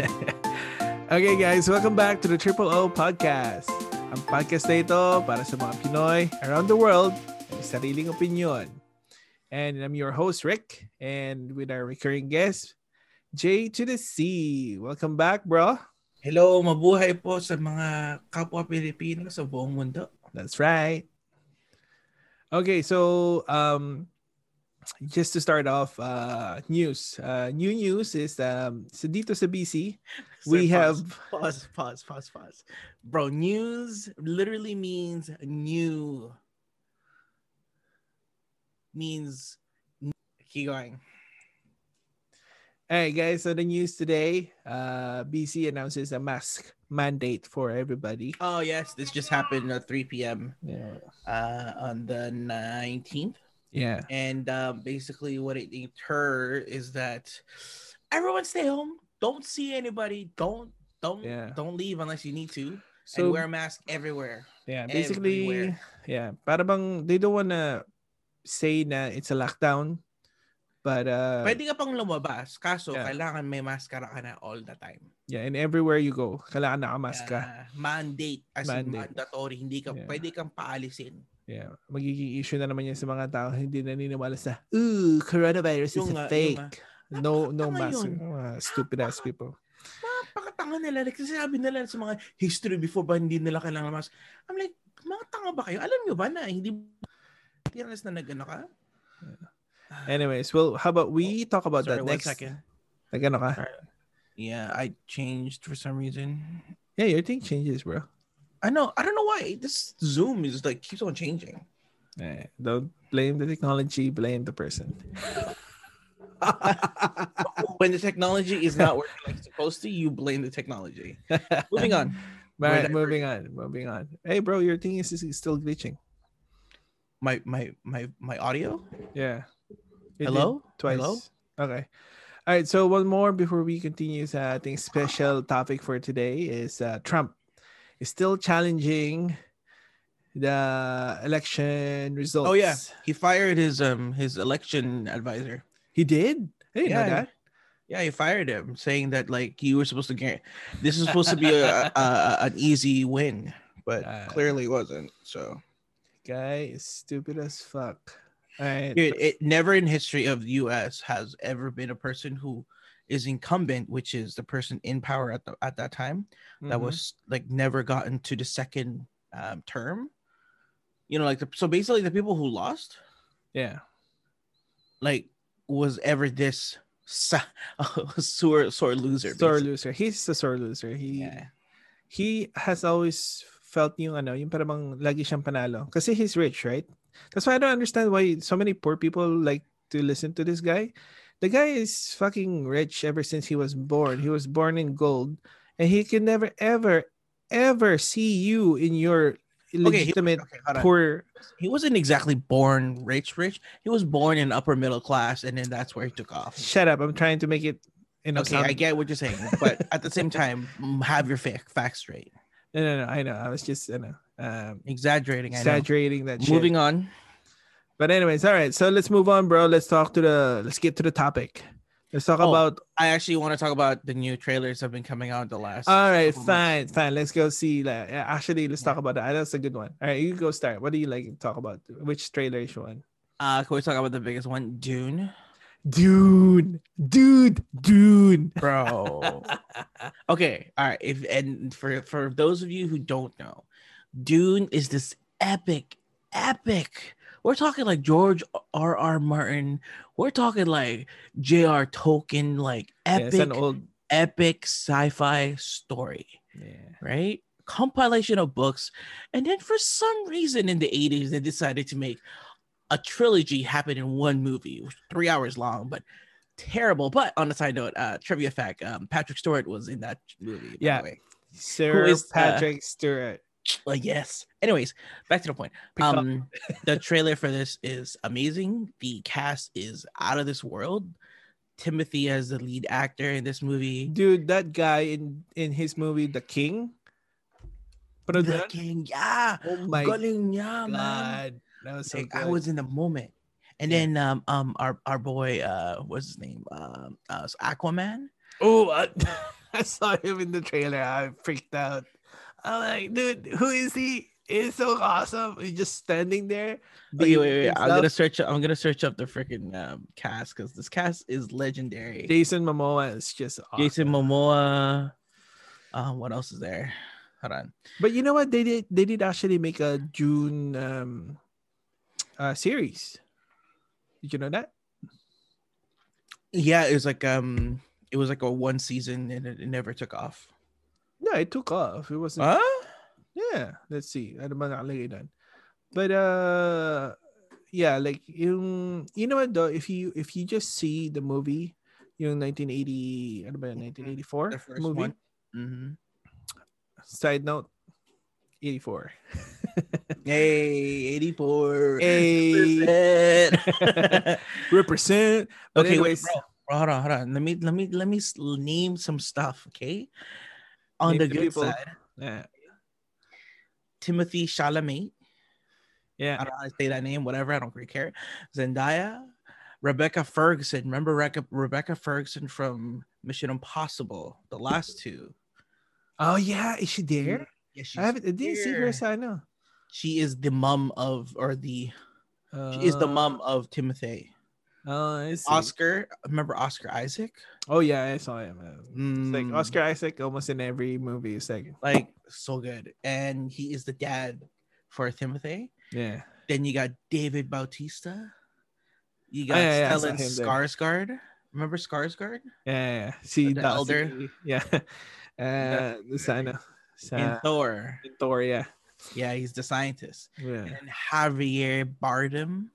okay guys, welcome back to the Triple O Podcast. Ang podcast na ito para sa mga Pinoy around the world may sariling opinion. And I'm your host, Rick. And with our recurring guest, J to the C. Welcome back, bro. Hello, mabuhay po sa mga kapwa Pilipino sa buong mundo. That's right. Okay, so um, just to start off, uh, news. Uh, new news is um, so dito sa BC, we Sir, have pause, pause, pause, pause. Bro, news literally means new. Means keep going. All right, guys. So the news today, uh, BC announces a mask mandate for everybody. Oh yes, this just happened at 3 p.m. Yeah. Uh, on the 19th. Yeah. And uh, basically, what it deter is that everyone stay home. Don't see anybody. Don't don't Yeah. don't leave unless you need to. So and wear a mask everywhere. yeah, basically, everywhere. yeah. Para bang they don't wanna say na it's a lockdown, but uh, Pwede ka pang lumabas, kaso Yeah. kailangan may maskara ka na all the time. yeah, and everywhere you go, kailangan nakamask ka. Mandate as Mandate. mandatory, hindi ka Yeah. pwede kang paalisin. Yeah, magiging issue na naman yan sa mga tao hindi naniniwala sa, ooh, coronavirus is Yung a nga, yung fake. No, no Tama mask. Mga stupid ass people. Napakatanga nila. Like, kasi sabi nila sa mga history before ba hindi nila kailangan ng mask. I'm like, mga tanga ba kayo? Alam nyo ba na hindi Tiras na nag-ano ka? Anyways, well, how about we talk about Sorry, that one next? second. Nag-ano ka? Yeah, I changed for some reason. Yeah, your thing changes, bro. I know. I don't know why this Zoom is like keeps on changing. Eh, don't blame the technology, blame the person. when the technology is not working like it's supposed to, you blame the technology. Moving on. Right, moving on, moving on. Hey, bro, your thing is, is still glitching. My my my my audio. Yeah. It Hello? Twice. Hello? Okay. All right. So one more before we continue. Uh, I think special topic for today is uh, Trump is still challenging the election results. Oh yeah, he fired his um his election advisor. he did. I didn't know Yeah, that. Yeah, he fired him, saying that like you were supposed to get this is supposed to be a, a, a- an easy win, but Uh, clearly wasn't. So Guy is stupid as fuck. All right. Dude, it never in history of the U.S. has ever been a person who is incumbent, which is the person in power at the at that time, that Mhm. was like never gotten to the second um, term. You know, like the, so basically the people who lost, yeah. like, was ever this sa- sore sore loser. Sore basically. loser. He's a sore loser. He Yeah. he has always felt yung ano, yung parang lagi siyang panalo. Kasi he's rich, right? That's why I don't understand why so many poor people like to listen to this guy. The guy is fucking rich ever since he was born. He was born in gold and he can never ever ever see you in your Okay, he legitimate okay, hold on. poor He wasn't exactly born rich, rich. He was born in upper middle class, and then that's where he took off. Shut up. I'm trying to make it you know Okay, sound- I get what you're saying, but at the same time, have your fa- facts straight. No, no, no. I know. I was just you know um Exaggerating. Exaggerating that shit. Moving on. But anyways, all right. So let's move on, bro. Let's talk to the. Let's get to the topic. Let's talk Oh, about. I actually want to talk about the new trailers that have been coming out the last. All right, couple months. fine, fine. Let's go see. Like, yeah, actually, let's talk about that. That's a good one. All right, you go start. What do you like to talk about? Which trailer is one? Uh, can we talk about the biggest one, Dune? Dune, dude, Dune. Bro. okay, all right. If and for for those of you who don't know, Dune is this epic, epic. We're talking like George R. R. Martin. We're talking like J.R. Tolkien, like epic, an old. epic sci-fi story. Yeah. right? Compilation of books. And then for some reason in the 80s, they decided to make a trilogy happen in one movie, three hours long, but terrible. But on a side note, uh, trivia fact, um, Patrick Stewart was in that movie. by the Yeah. way. Sir is, uh, Patrick Stewart. Yes. Anyways, back to the point. Um, the trailer for this is amazing. The cast is out of this world. Timothy as the lead actor in this movie. Dude, that guy in in his movie The King. The King, yeah. oh my Galing niya, man. god, that was so Like, good. I was in the moment. And Yeah. then um um our our boy uh what's his name um uh, Aquaman oh uh, I saw him in the trailer. I freaked out. I'm like, dude, who is he? It's so awesome. He's just standing there. Wait, wait. being I'm gonna search. I'm gonna search up the freaking um, cast because this cast is legendary. Jason Momoa is just awesome. Jason Momoa. Um, what else is there? Hold on. But you know what? They did they did actually make a Dune um uh series. Did you know that? Yeah, it was like um, it was like a one season and it, it never took off. No, it took off. It wasn't Huh? Yeah, let's see. Ano ba nakalagay doon? But uh yeah, like yung you know what though, if you if you just see the movie, yung 1980 ano ba yun, 1984 The first movie. Mm-hmm. Side note 84. Hey, 84. Hey. Represent. But okay, anyways, wait, bro. Hold on, hold on. Let me let me let me name some stuff, okay? On the good people. side, Yeah. Timothy Chalamet. Yeah. I don't know how to say that name, whatever. I don't really care. Zendaya, Rebecca Ferguson. Remember Rebecca, Rebecca Ferguson from Mission Impossible, the last two. Oh yeah, is she there? Yeah, she's I haven't I didn't see her here. sa ano. She is the mum of, or the she is the Uh, mum of Timothy. Oh, I see. Oscar, remember Oscar Isaac? Oh yeah, I saw him. It's like Mm, Oscar Isaac almost in every movie. It's like like so good, and he is the dad for Timothy. yeah. Then you got David Bautista. You Oh, got yeah, yeah, Stellan there. Skarsgård. Remember Skarsgård Yeah, yeah, yeah. See The the elder? elder. Yeah. Uh, ano, sa in Thor? in Thor, yeah. Yeah, he's the scientist. Yeah. And Javier Bardem.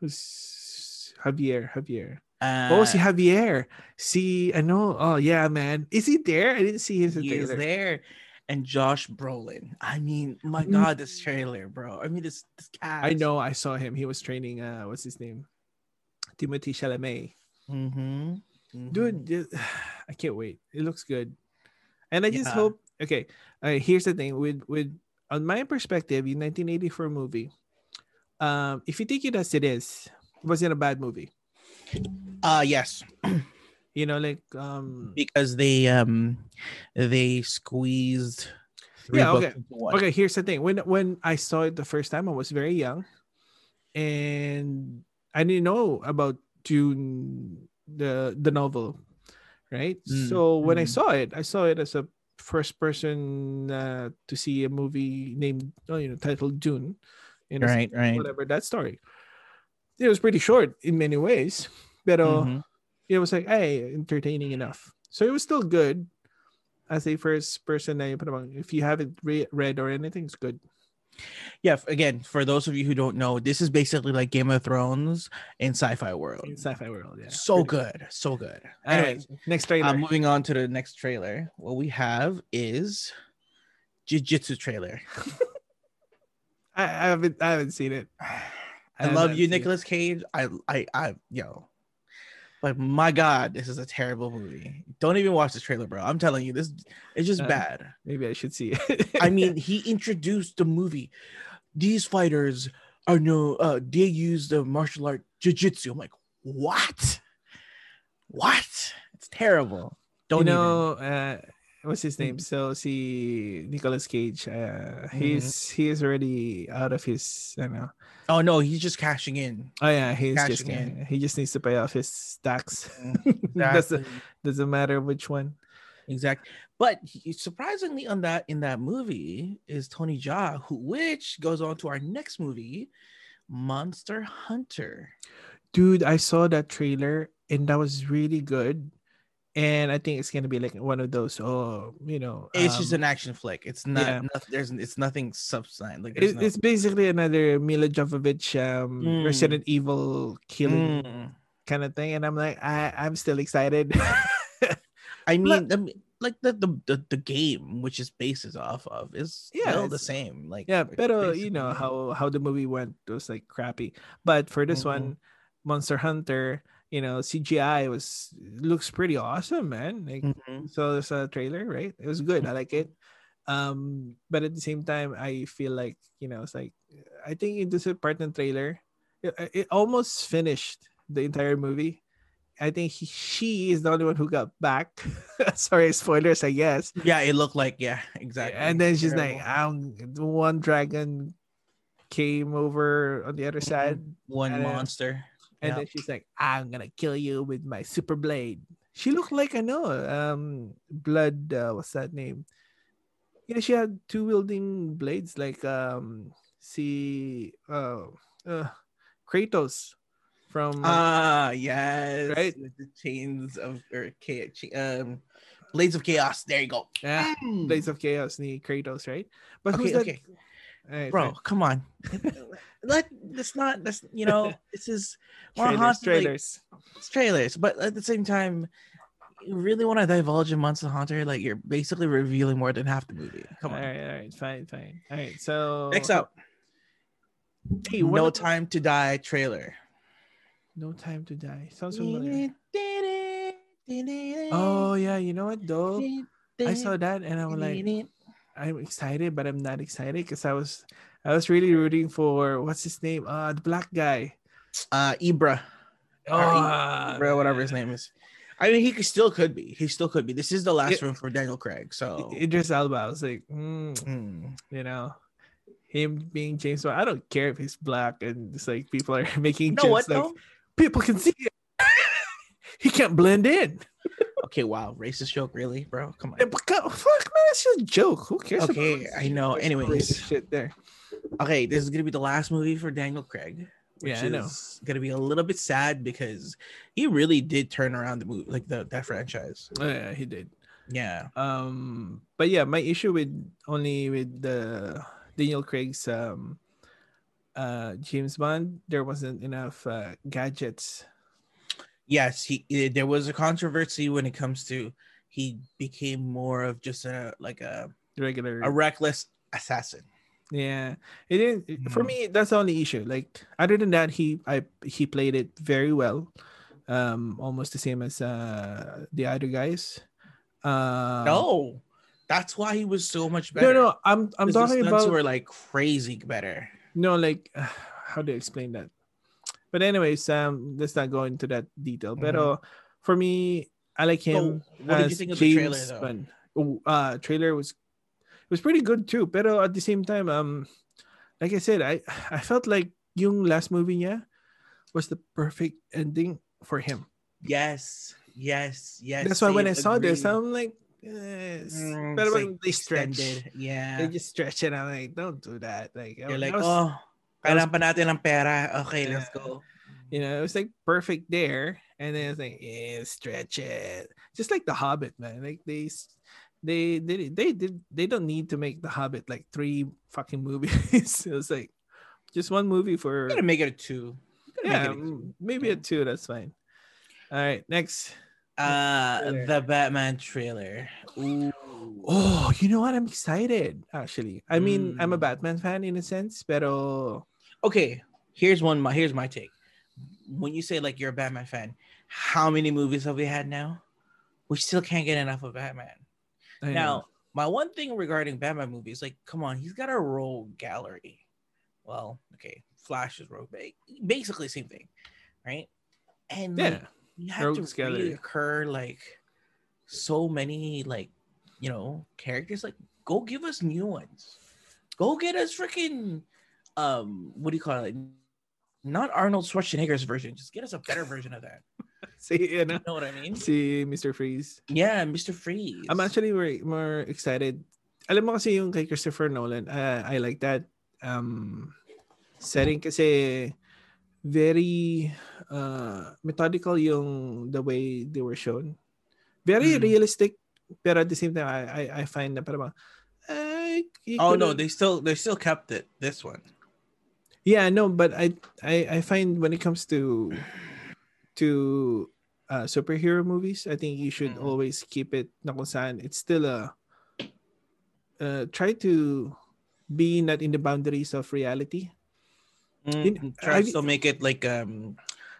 Who's Javier? Javier. Uh, oh, si Javier. See, I know. Oh, yeah, man. Is he there? I didn't see him he is there. And Josh Brolin. I mean, my Mm. God, this trailer, bro. I mean, this this cast. I know. I saw him. He was training. Uh, what's his name? Timothy Chalamet. Mm-hmm. Dude, I can't wait. It looks good. And I just Yeah. hope. Okay, uh, here's the thing with with on my perspective, in 1984 movie, um, if you take it as it is, it wasn't a bad movie. Uh yes, You know, like um, because they um they squeezed Yeah, okay. okay. Here's the thing. When when I saw it the first time, I was very young, and I didn't know about Dune the the novel, right? Mm, So when I mm. saw it, I saw it as a first person uh, to see a movie named oh, you know titled Dune, you know, Right, right. whatever that story. It was pretty short in many ways, but Mhm. it was like hey entertaining enough. So it was still good as a first person. na If you haven't re- read or anything, it's good. Yeah, again, for those of you who don't know, this is basically like Game of Thrones in sci-fi world. In sci-fi world, yeah. so pretty good, so good. Anyway, Anyways, next trailer. uh, moving on to the next trailer. What we have is Jiu-Jitsu trailer. I, I haven't I haven't seen it. I love you. Nicolas Cage. I, I, I, yo, but my God, this is a terrible movie. Don't even watch this trailer, bro. I'm telling you, this it's just Uh, bad. Maybe I should see it. I mean, he introduced the movie. These fighters are no, uh, they use the martial art jiu-jitsu. I'm like, what? What? It's terrible. Don't you even. know, uh, what's his name? Mm-hmm. So see Nicolas Cage. Uh, mm-hmm. he's he is already out of his. I know. Oh no, he's just cashing in. Oh yeah, he's just Cashing in. he just needs to pay off his stacks. Mm-hmm. doesn't doesn't matter which one. exactly. But he, surprisingly, on that in that movie is Tony Jaa, who which goes on to our next movie, Monster Hunter. Dude, I saw that trailer and that was really good. And I think it's gonna be like one of those. Oh, you know, It's just um, an action flick. It's not. yeah. noth- there's. It's nothing substance. Like it, no- it's basically another Milla Jovovich um, Mm. Resident Evil killing Mm. kind of thing, and I'm like, I I'm still excited. I mean, mean, like the, the the the game which is bases off of is Yeah, still the same. Like yeah, but you know how how the movie went was like crappy. But for this Mhm. one, Monster Hunter, you know, CGI was looks pretty awesome, man. Like Mhm. so there's a trailer, right? It was good. I like it. Um, but at the same time, I feel like you know, it's like I think in this part in trailer, it, it almost finished the entire movie, I think he, she is the only one who got back. Sorry, spoilers, I guess. Yeah, it looked like yeah, exactly. And then she's Terrible. like, um, the one dragon came over on the other side, one monster. And Yeah. then she's like, I'm gonna kill you with my super blade. She looked like I know, um, blood. Uh, what's that name? Know, she had two wielding blades, like um, see, uh, uh, Kratos from Ah, yes. Right? With the chains of or um blades of chaos. There you go. yeah, Mm. Blades of Chaos, ni Kratos, right? But who's Okay, that? Okay. Alright, Bro, fine. come on. Let let's not let's you know, this is we're trailers, constantly- trailers. it's trailers, but at the same time, you really want to divulge in Monster Hunter, like you're basically revealing more than half the movie. Come All on. All right, all right, fine, fine. All right, so Next up, Hey, No about- Time to Die trailer. No time to die. Sounds familiar. Oh yeah, you know what though? I saw that and I'm like, I'm excited, but I'm not excited because I was I was really rooting for what's his name? Uh the black guy. uh Ibra, Oh, Ibra, whatever his name is. I mean, he could, still could be. He still could be. This is the last It- one for Daniel Craig. So, Idris Elba. I was like, mm, mm. you know, him being James Bond. I don't care if he's black and it's like people are making you know jokes what? like though? people can see it. he can't blend in. Okay, wow, racist joke, really, bro? Come on. but Fuck man, it's just a joke. Who cares? Okay, this? I know. There's Anyways. shit there. Okay, this is gonna be the last movie for Daniel Craig. Which Yeah, I know. is gonna be a little bit sad because he really did turn around the movie, like the that franchise. Oh, yeah, he did. Yeah. um but yeah my issue with only with the daniel craig's um uh james bond there wasn't enough uh gadgets Yes, he eh, there was a controversy when it comes to he became more of just a like a regular a reckless assassin. yeah it didn't for Mhm. me that's the only issue like other than that he i he played it very well um almost the same as uh the other guys uh no, that's why he was so much better. no no, i'm i'm talking about were like crazy better. No, like how do I explain that? But anyways, um, let's not go into that detail. But Mhm. for me, I like him. So, what did you think of the trailer, though? Bond. Oh, uh, trailer was it was pretty good too. But at the same time, um, like I said, I I felt like yung last movie yeah was the perfect ending for him. Yes, yes, yes. That's why when I same, saw this. I'm like, yes. Mm, but like they stretch, extended. Yeah. they just stretch it. I'm like, don't do that. Like, You're that like, was- oh, kailangan pa natin ng pera. Okay, let's go. You know, it was like perfect there, and then it's like, yeah, stretch it, just like the Hobbit, man. Like they, they, they, they did, they don't need to make the Hobbit like three fucking movies. it was like just one movie for, You gotta make it a two. Yeah, make it a two. mm, maybe a two. That's fine. All right, next. Uh, trailer. the Batman trailer. Ooh. Oh, you know what? I'm excited. Actually, I mean, I'm a Mm. Batman fan in a sense, pero Okay, here's one. My here's my take. When you say like you're a Batman fan, how many movies have we had now? We still can't get enough of Batman. I know. Now, my one thing regarding Batman movies, like, come on, he's got a rogue gallery. Well, okay, Flash is rogue, ba- basically same thing, right? And yeah, like, you have Rogue's to gallery. reoccur like so many like you know characters. Like, go give us new ones. Go get us freaking um, what do you call it? Not Arnold Schwarzenegger's version. Just get us a better version of that. see, you know, You know what I mean? see, Mr. Freeze. Yeah, Mr. Freeze. I'm actually more, more excited. Alam mo kasi yung kay Christopher Nolan, uh, I like that um setting kasi very uh methodical yung the way they were shown. Very Mm. realistic pero at the same time I I, I find na parang you Oh no, they still they still kept it. This one. Yeah, no, but I I I find when it comes to to uh, superhero movies, I think you should Mhm. always keep it na kung saan it's still a uh, try to be not in the boundaries of reality. Try I- to make it like um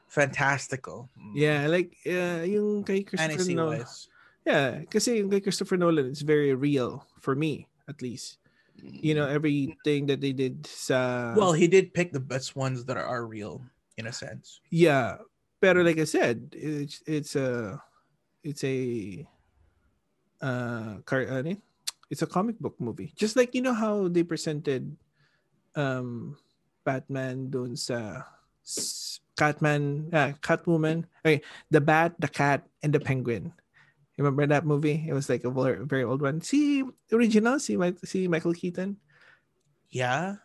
fantastical. Mm. Yeah, like uh, yung kay Christopher Nolan. Yeah, kasi yung kay Christopher Nolan it's very real for me at least. You know everything that they did sa Well, he did pick the best ones that are real in a sense. Yeah. Pero like I said, it's it's a it's a uh car it's a comic book movie. Just like you know how they presented um Batman doon sa Catman, uh, Catwoman, okay, the Bat, the Cat, and the Penguin. Remember that movie? It was like a very, old one. See original, see my see Michael Keaton. Yeah,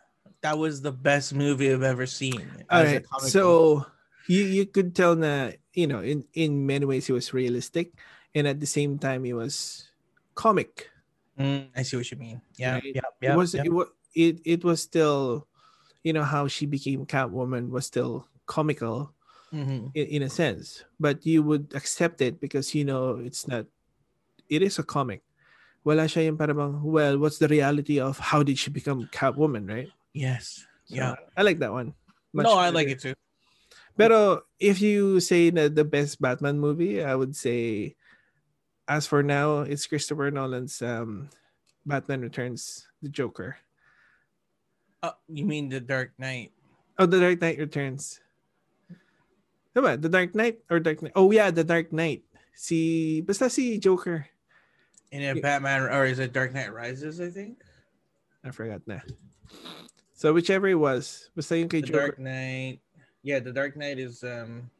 that was the best movie I've ever seen. All right, so you you could tell that you know in in many ways he was realistic, and at the same time he was comic. Mm, I see what you mean. Yeah, Right. yeah, it was yeah. it was it, it was still you know how she became catwoman was still comical Mhm. in, in a sense but you would accept it because you know it's not it is a comic wala siya yung parang well what's the reality of how did she become catwoman right Yes. So, yeah. i like that one No, I like it too. pero if you say na the best batman movie i would say as for now it's christopher nolan's um batman returns the joker Uh, you mean the Dark Knight? Oh, The Dark Knight Returns. Diba? The Dark Knight or Dark Knight? Oh yeah, The Dark Knight. Si, basta si Joker. In a Yeah. Batman, or is it Dark Knight Rises? I think I forgot na. So whichever it was, basta yung kay the Joker. Dark Knight. Yeah, the Dark Knight is um,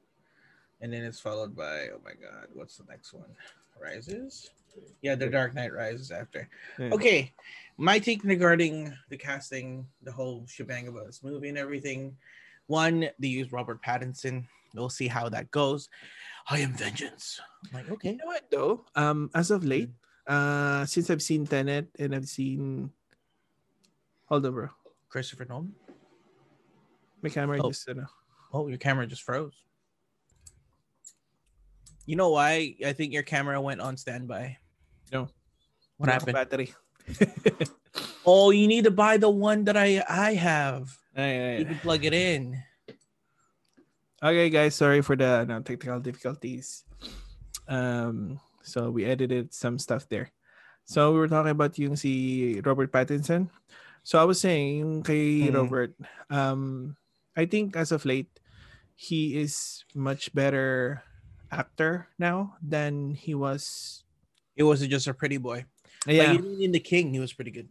and then it's followed by oh my god, what's the next one? Rises. Yeah, the Dark Knight Rises after. Yeah. Okay, my take regarding the casting, the whole shebang about this movie and everything. One, they use Robert Pattinson. We'll see how that goes. I am vengeance. I'm like, okay. You know what though? Um, as of late, uh, since I've seen Tenet and I've seen, hold on, bro. Christopher Nolan. My camera Oh. just, ano. Oh, your camera just froze. You know why? I think your camera went on standby. No. What Wala happened? Battery. Oh, you need to buy the one that I I have. Ay, ay, You can plug it in. Okay, guys, sorry for the no, technical difficulties. Um, so we edited some stuff there. So we were talking about yung si Robert Pattinson. So I was saying kay Mhm. Robert, um, I think as of late, he is much better actor now than he was. It wasn't just a pretty boy. Yeah, Like even in the King, he was pretty good.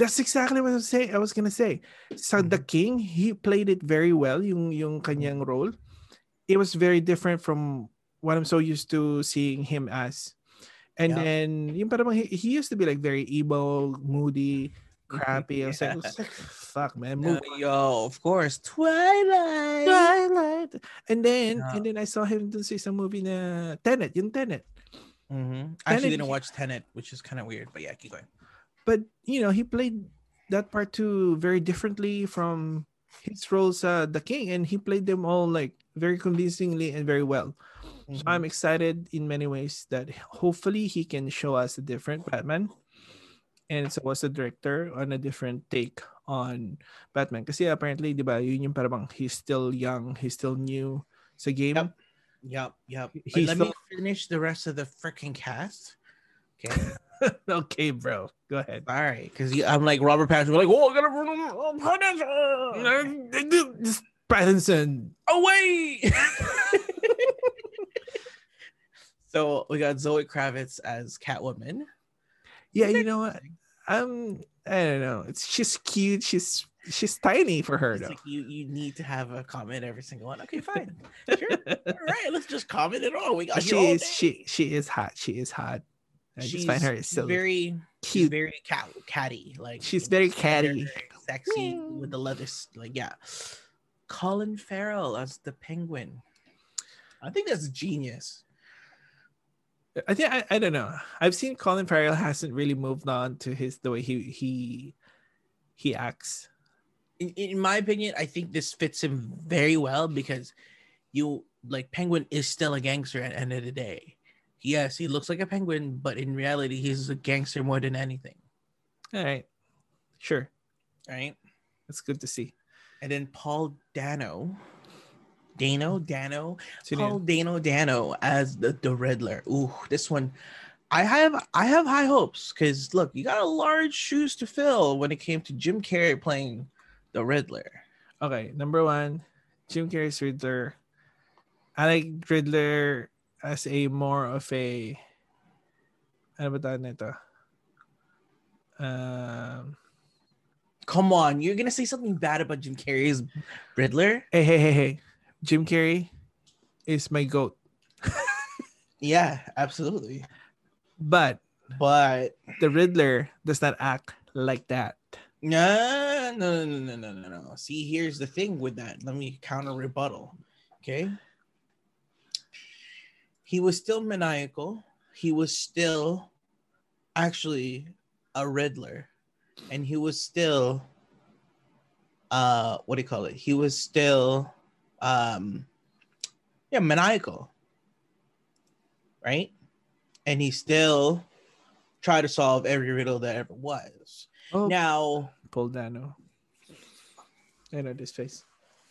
That's exactly what I was saying. I was gonna say. So the King, he played it very well. Yung yung kanyang role, it was very different from what I'm so used to seeing him as. And Yeah. then yung parang he, he used to be like very emo, moody, crappy. I was like, I was like, fuck man, No, yo, of course, Twilight. Twilight. And then Yeah. and then I saw him dun sa movie na Tenet, yung Tenet. Mhm. I actually didn't watch Tenet, which is kind of weird, but yeah, keep going. But you know he played that part too very differently from his roles uh the king and he played them all like very convincingly and very well so Mhm. i'm excited in many ways that hopefully he can show us a different batman and so was the director on a different take on batman kasi apparently di ba yun yung parang he's still young he's still new sa game Yep. Yep, yep. Let me finish the rest of the freaking cast. Okay. okay bro go ahead All right, because I'm like Robert Pattinson. We're like, oh, I gotta oh, Pattinson Pattinson. away. so we got Zoe Kravitz as Catwoman. Yeah, you know what? Um, I don't know. It's she's cute. She's she's tiny for her It's though. like you you need to have a comment every single one. Okay, fine. Sure. All right, let's just comment it all. We got she is she she is hot. She is hot. I just find her She's so very she's cute. very cat catty. Like She's very catty. very sexy with the leather. Like yeah, Colin Farrell as the Penguin. I think that's genius. I think I, I don't know. I've seen Colin Farrell hasn't really moved on to his the way he he he acts. In, in my opinion, I think this fits him very well because you like Penguin is still a gangster at the end of the day. Yes, he looks like a penguin, but in reality, he's a gangster more than anything. All right, sure, All right. that's good to see. And then Paul Dano, Dano, hmm. Dano, Sino Paul yun? Dano Dano as the, the Riddler. Ooh, this one, I have I have high hopes because look, you got a large shoes to fill when it came to Jim Carrey playing the Riddler. Okay, number one, Jim Carrey's Riddler. I like Riddler as a more of a ano ba tawag nito? Um, Come on, you're gonna say something bad about Jim Carrey's Riddler? hey, hey, hey, hey. Jim Carrey is my goat. Yeah, absolutely. But But the Riddler does not act like that. no, no, no, no, no, no, no. See, here's the thing with that. Let me counter rebuttal. Okay. He was still maniacal. He was still actually a Riddler. And he was still uh what do you call it? He was still um yeah, maniacal. Right? And he still tried to solve every riddle that ever was. Oh, Now, Paul Dano. I know this face.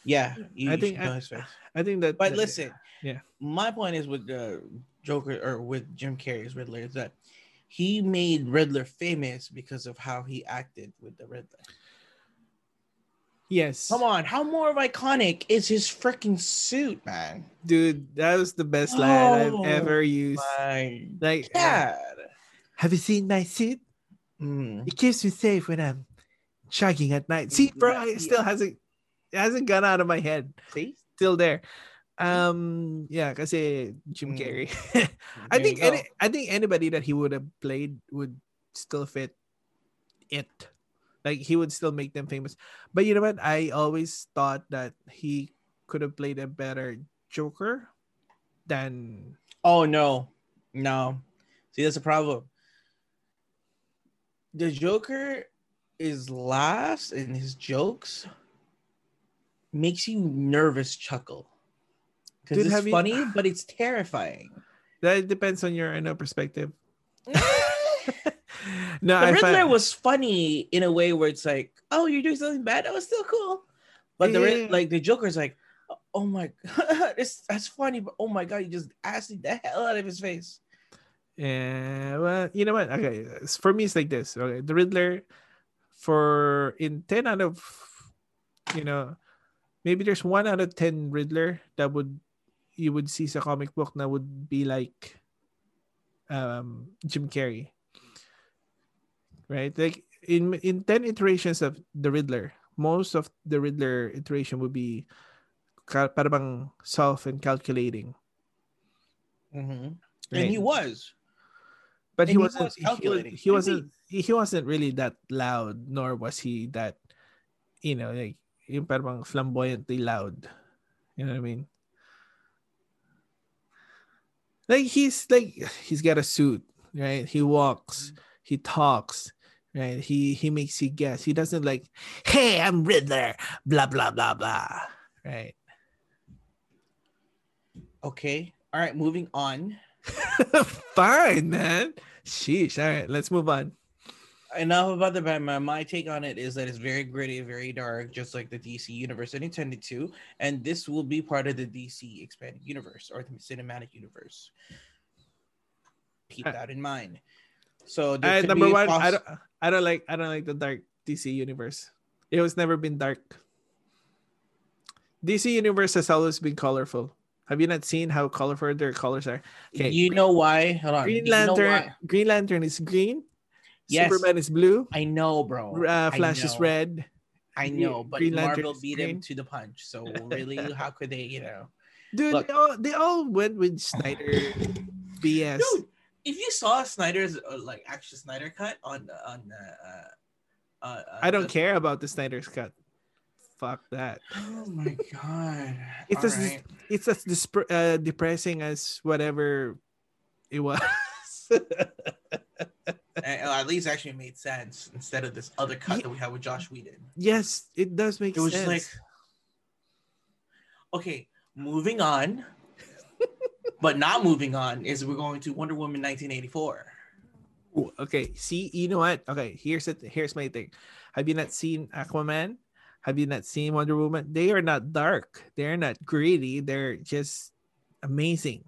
yeah, you, I think I- his face. I think that. But that- listen, yeah. my point is with the Joker or with Jim Carrey's Riddler is that he made Riddler famous because of how he acted with the Riddler. Yes. Come on, how more of iconic is his freaking suit, man? dude. That was the best line Oh, I've ever used. Like, God. have you seen my suit? Mm. It keeps me safe when I'm jogging at night. See, bro, it still hasn't it hasn't gone out of my head. See? Still there. Um, yeah, kasi Jim Mm. Carrey. I think any, I think anybody that he would have played would still fit it. Like he would still make them famous. But you know what? I always thought that he could have played a better Joker than Oh no, no. See, that's a problem. The Joker is laughs and his jokes makes you nervous chuckle because it's have you- funny, but it's terrifying. that depends on your you know, perspective. the no, I Riddler find, was funny in a way where it's like, "Oh, you're doing something bad. That was still cool," but the Yeah. like the Joker's like, "Oh my, this that's funny, but oh my god, you just asked the hell out of his face." Yeah, well, you know what? Okay, for me, it's like this. Okay, the Riddler, for in ten out of, you know, maybe there's one out of ten Riddler that would you would see sa comic book that would be like, um, Jim Carrey. Right, like in in ten iterations of the Riddler, most of the Riddler iteration would be, ka- para self and calculating. And Right? he was. but And he wasn't was he, was, calculating. he wasn't he, he wasn't really that loud nor was he that you know like yung parang flamboyantly loud you know what i mean like he's like he's got a suit right? He walks mm-hmm. he talks right? He he makes you guess. He doesn't like hey i'm riddler blah blah blah blah right? Okay. All right. Moving on. fine man. Sheesh. All right let's move on Enough about the Batman. My take on it is that it's very gritty, very dark, just like the DC universe it intended to. And this will be part of the DC expanded universe or the cinematic universe. Keep that in mind. So number one, poss- I don't, I don't like, I don't like the dark DC universe. It was never been dark. DC universe has always been colorful. Have you not seen how colorful their colors are? Okay, You know why? Hold on. Green You know Lantern. Green Lantern is green. Yes. Superman is blue. I know, bro. Uh, Flash is red. I know, but Green Marvel beat green. him to the punch. So really, how could they? You know, Dude, Look. they all, they all went with Snyder BS. dude. If you saw Snyder's uh, like actual Snyder cut on on uh, uh, uh, I don't the- care about the Snyder's cut. Fuck that. Oh my god! It's All as right. it's as disp- uh, depressing as whatever it was. Uh, at least actually made sense instead of this other cut that we had with Josh Whedon. yes, it does make It was sense. like, okay, moving on, but not moving on is we're going to Wonder Woman 1984. Ooh, okay, see, you know what? Okay, here's it. Here's my thing. Have you not seen Aquaman? Have you not seen Wonder Woman? They are not dark. They're not greedy. They're just amazing.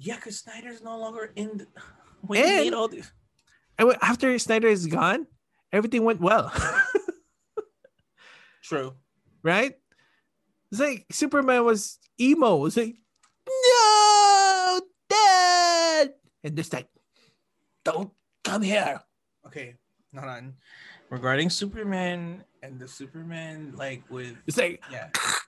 Yeah, because Snyder's no longer in. The, when and, made all this. After Snyder is gone, everything went well. True. Right? It's like Superman was emo. It's like, no, dad. And just like, don't come here. Okay, hold on. Regarding Superman and the Superman, like with. It's like, yeah.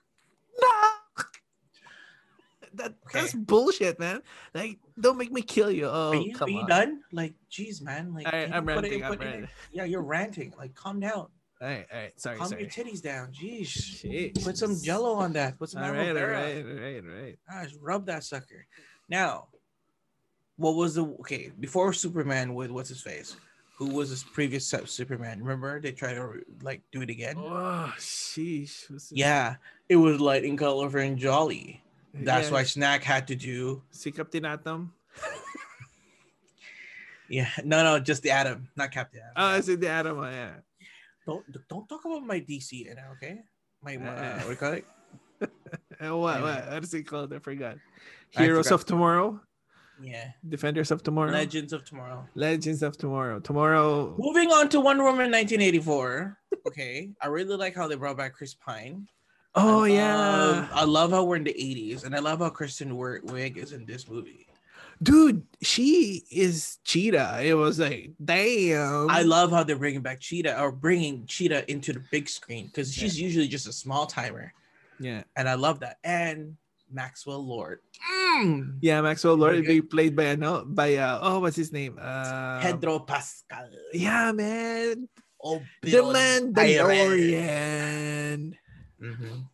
That, Okay. That's bullshit, man. Like, don't make me kill you. Oh, are you, come are you on. done? Like, geez, man. Like, I'm you put it- ranting. I'm put it Yeah, you're ranting. Like, calm down. All right, all right. Sorry, Calm sorry. your titties down. Jeez. Jeez. Put some jello on that. Put some All right, all right, all right, all right. Gosh, rub that sucker. Now, what was the okay before Superman with what's his face? Who was his previous Superman? Remember they tried to like do it again? Oh, sheesh. Yeah, it was light in color and jolly. That's Yeah. why Snack had to do. Sikap Atom. Yeah, no, no, just the Atom, not Captain Atom. Oh, is it the Atom? Oh, yeah. don't don't talk about my DC in it, okay? My, my uh, Uh, what do you call it? Uh, what, Yeah. what? What is it called? I forgot. I Heroes forgot. of Tomorrow? Yeah, Defenders of Tomorrow? Legends of Tomorrow. Legends of Tomorrow. Tomorrow. Moving on to Wonder Woman 1984. Okay, I really like how they brought back Chris Pine. Oh, I yeah. I love how we're in the 80s, and I love how Kristen Wiig is in this movie. Dude, she is Cheetah. It was like, damn. I love how they're bringing back Cheetah or bringing Cheetah into the big screen because she's usually just a small timer, Yeah. and I love that. And Maxwell Lord, Mm. Yeah, Maxwell Lord Okay. being played by ano, by uh oh what's his name? Uh Pedro Pascal, Yeah, man. oh, The Bill Mandalorian. Mhm.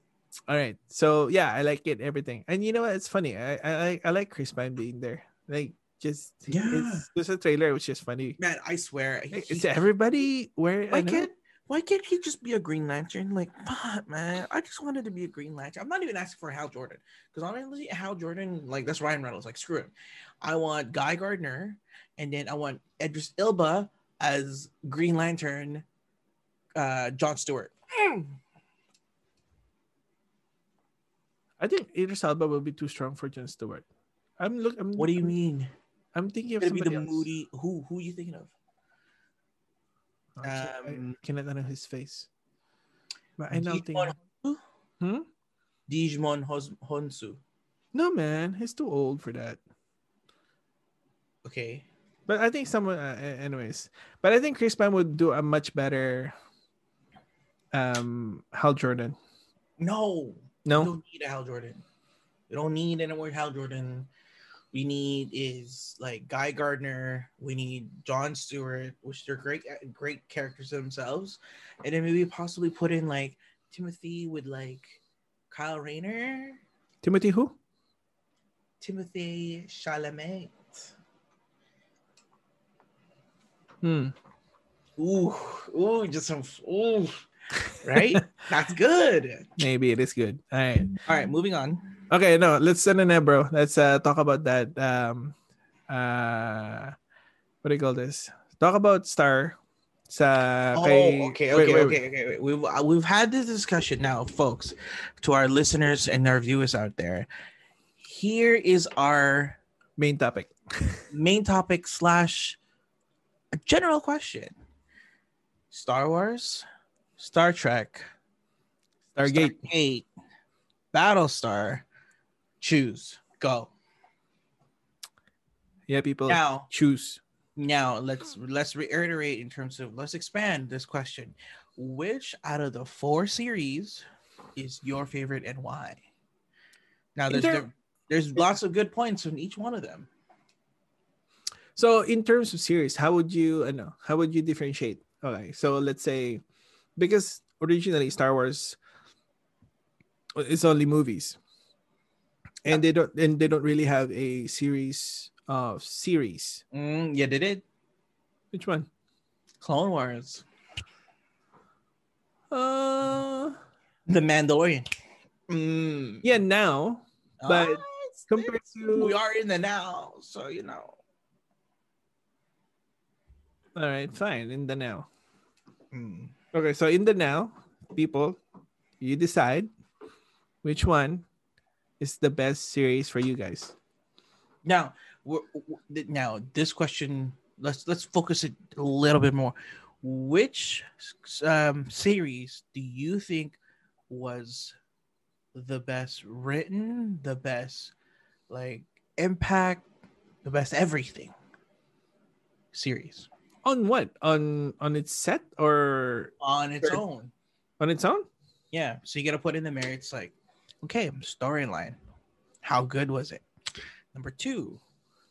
All right. So yeah, I like it, everything. And you know what? It's funny. I I like I like Chris Pine being there. Like just Yeah. it's just a trailer which is funny. Man, I swear, he- Is everybody wearing why can't why can't he just be a Green Lantern? Like, fuck, man, I just wanted to be a Green Lantern. I'm not even asking for Hal Jordan because honestly, Hal Jordan, like that's Ryan Reynolds. Like, screw him. I want Guy Gardner, and then I want Idris Elba as Green Lantern, uh, John Stewart. I think Idris Elba will be too strong for John Stewart. I'm look. I'm, What do you mean? I'm thinking of Gonna be the else. moody. Who? Who are you thinking of? Oh, shit, I Um, cannot know his face. But I. Djimon Hounsou? Hmm? Djimon Hos- Hounsou. No, man, he's too old for that. Okay. But I think someone, uh, anyways. But I think Chris Pine would do a much better, um, Hal Jordan. No. No, We don't need a Hal Jordan. We don't need any more Hal Jordan. We need is like Guy Gardner. We need John Stewart, which they're great, great characters themselves, and then maybe possibly put in like Timothy with like Kyle Rayner, Timothy who? Timothy Chalamet. Hmm. Ooh, ooh, just some ooh, right? That's good. Maybe it is good. All right. All right, moving on. Okay, no, let's send in bro. Let's uh, talk about that. Um, uh, what do you call this? Talk about Star. Sa Oh, kay- okay, wait, okay, wait, okay, okay. wait. We've uh, we've had this discussion now, folks. To our listeners and our viewers out there, here is our Main topic. main topic slash a general question: Star Wars, Star Trek, Stargate. Stargate, Battlestar. Choose. Go Yeah, people now. choose. Now let's let's reiterate in terms of let's expand this question. Which out of the four series is your favorite and why? Now there's there- there's lots of good points in each one of them. So in terms of series, how would you I know how would you differentiate? Okay, so let's say because originally Star Wars is only movies. And they don't and they don't really have a series of series. Mm, yeah, they did. Which one? Clone Wars, Uh The Mandalorian. Mm. yeah, now but compared to we are in the now, so you know. all right, fine, in the now. Mm. Okay, so in the now, people, you decide which one is the best series for you guys. Now, we're, now this question. Let's let's focus it a little bit more. Which um, series do you think was the best written, the best like impact, the best everything series On what? On on its set or on its Sure. own. on its own? Yeah. So you got to put in the mirror. It's like, okay, storyline. How good was it? Number two,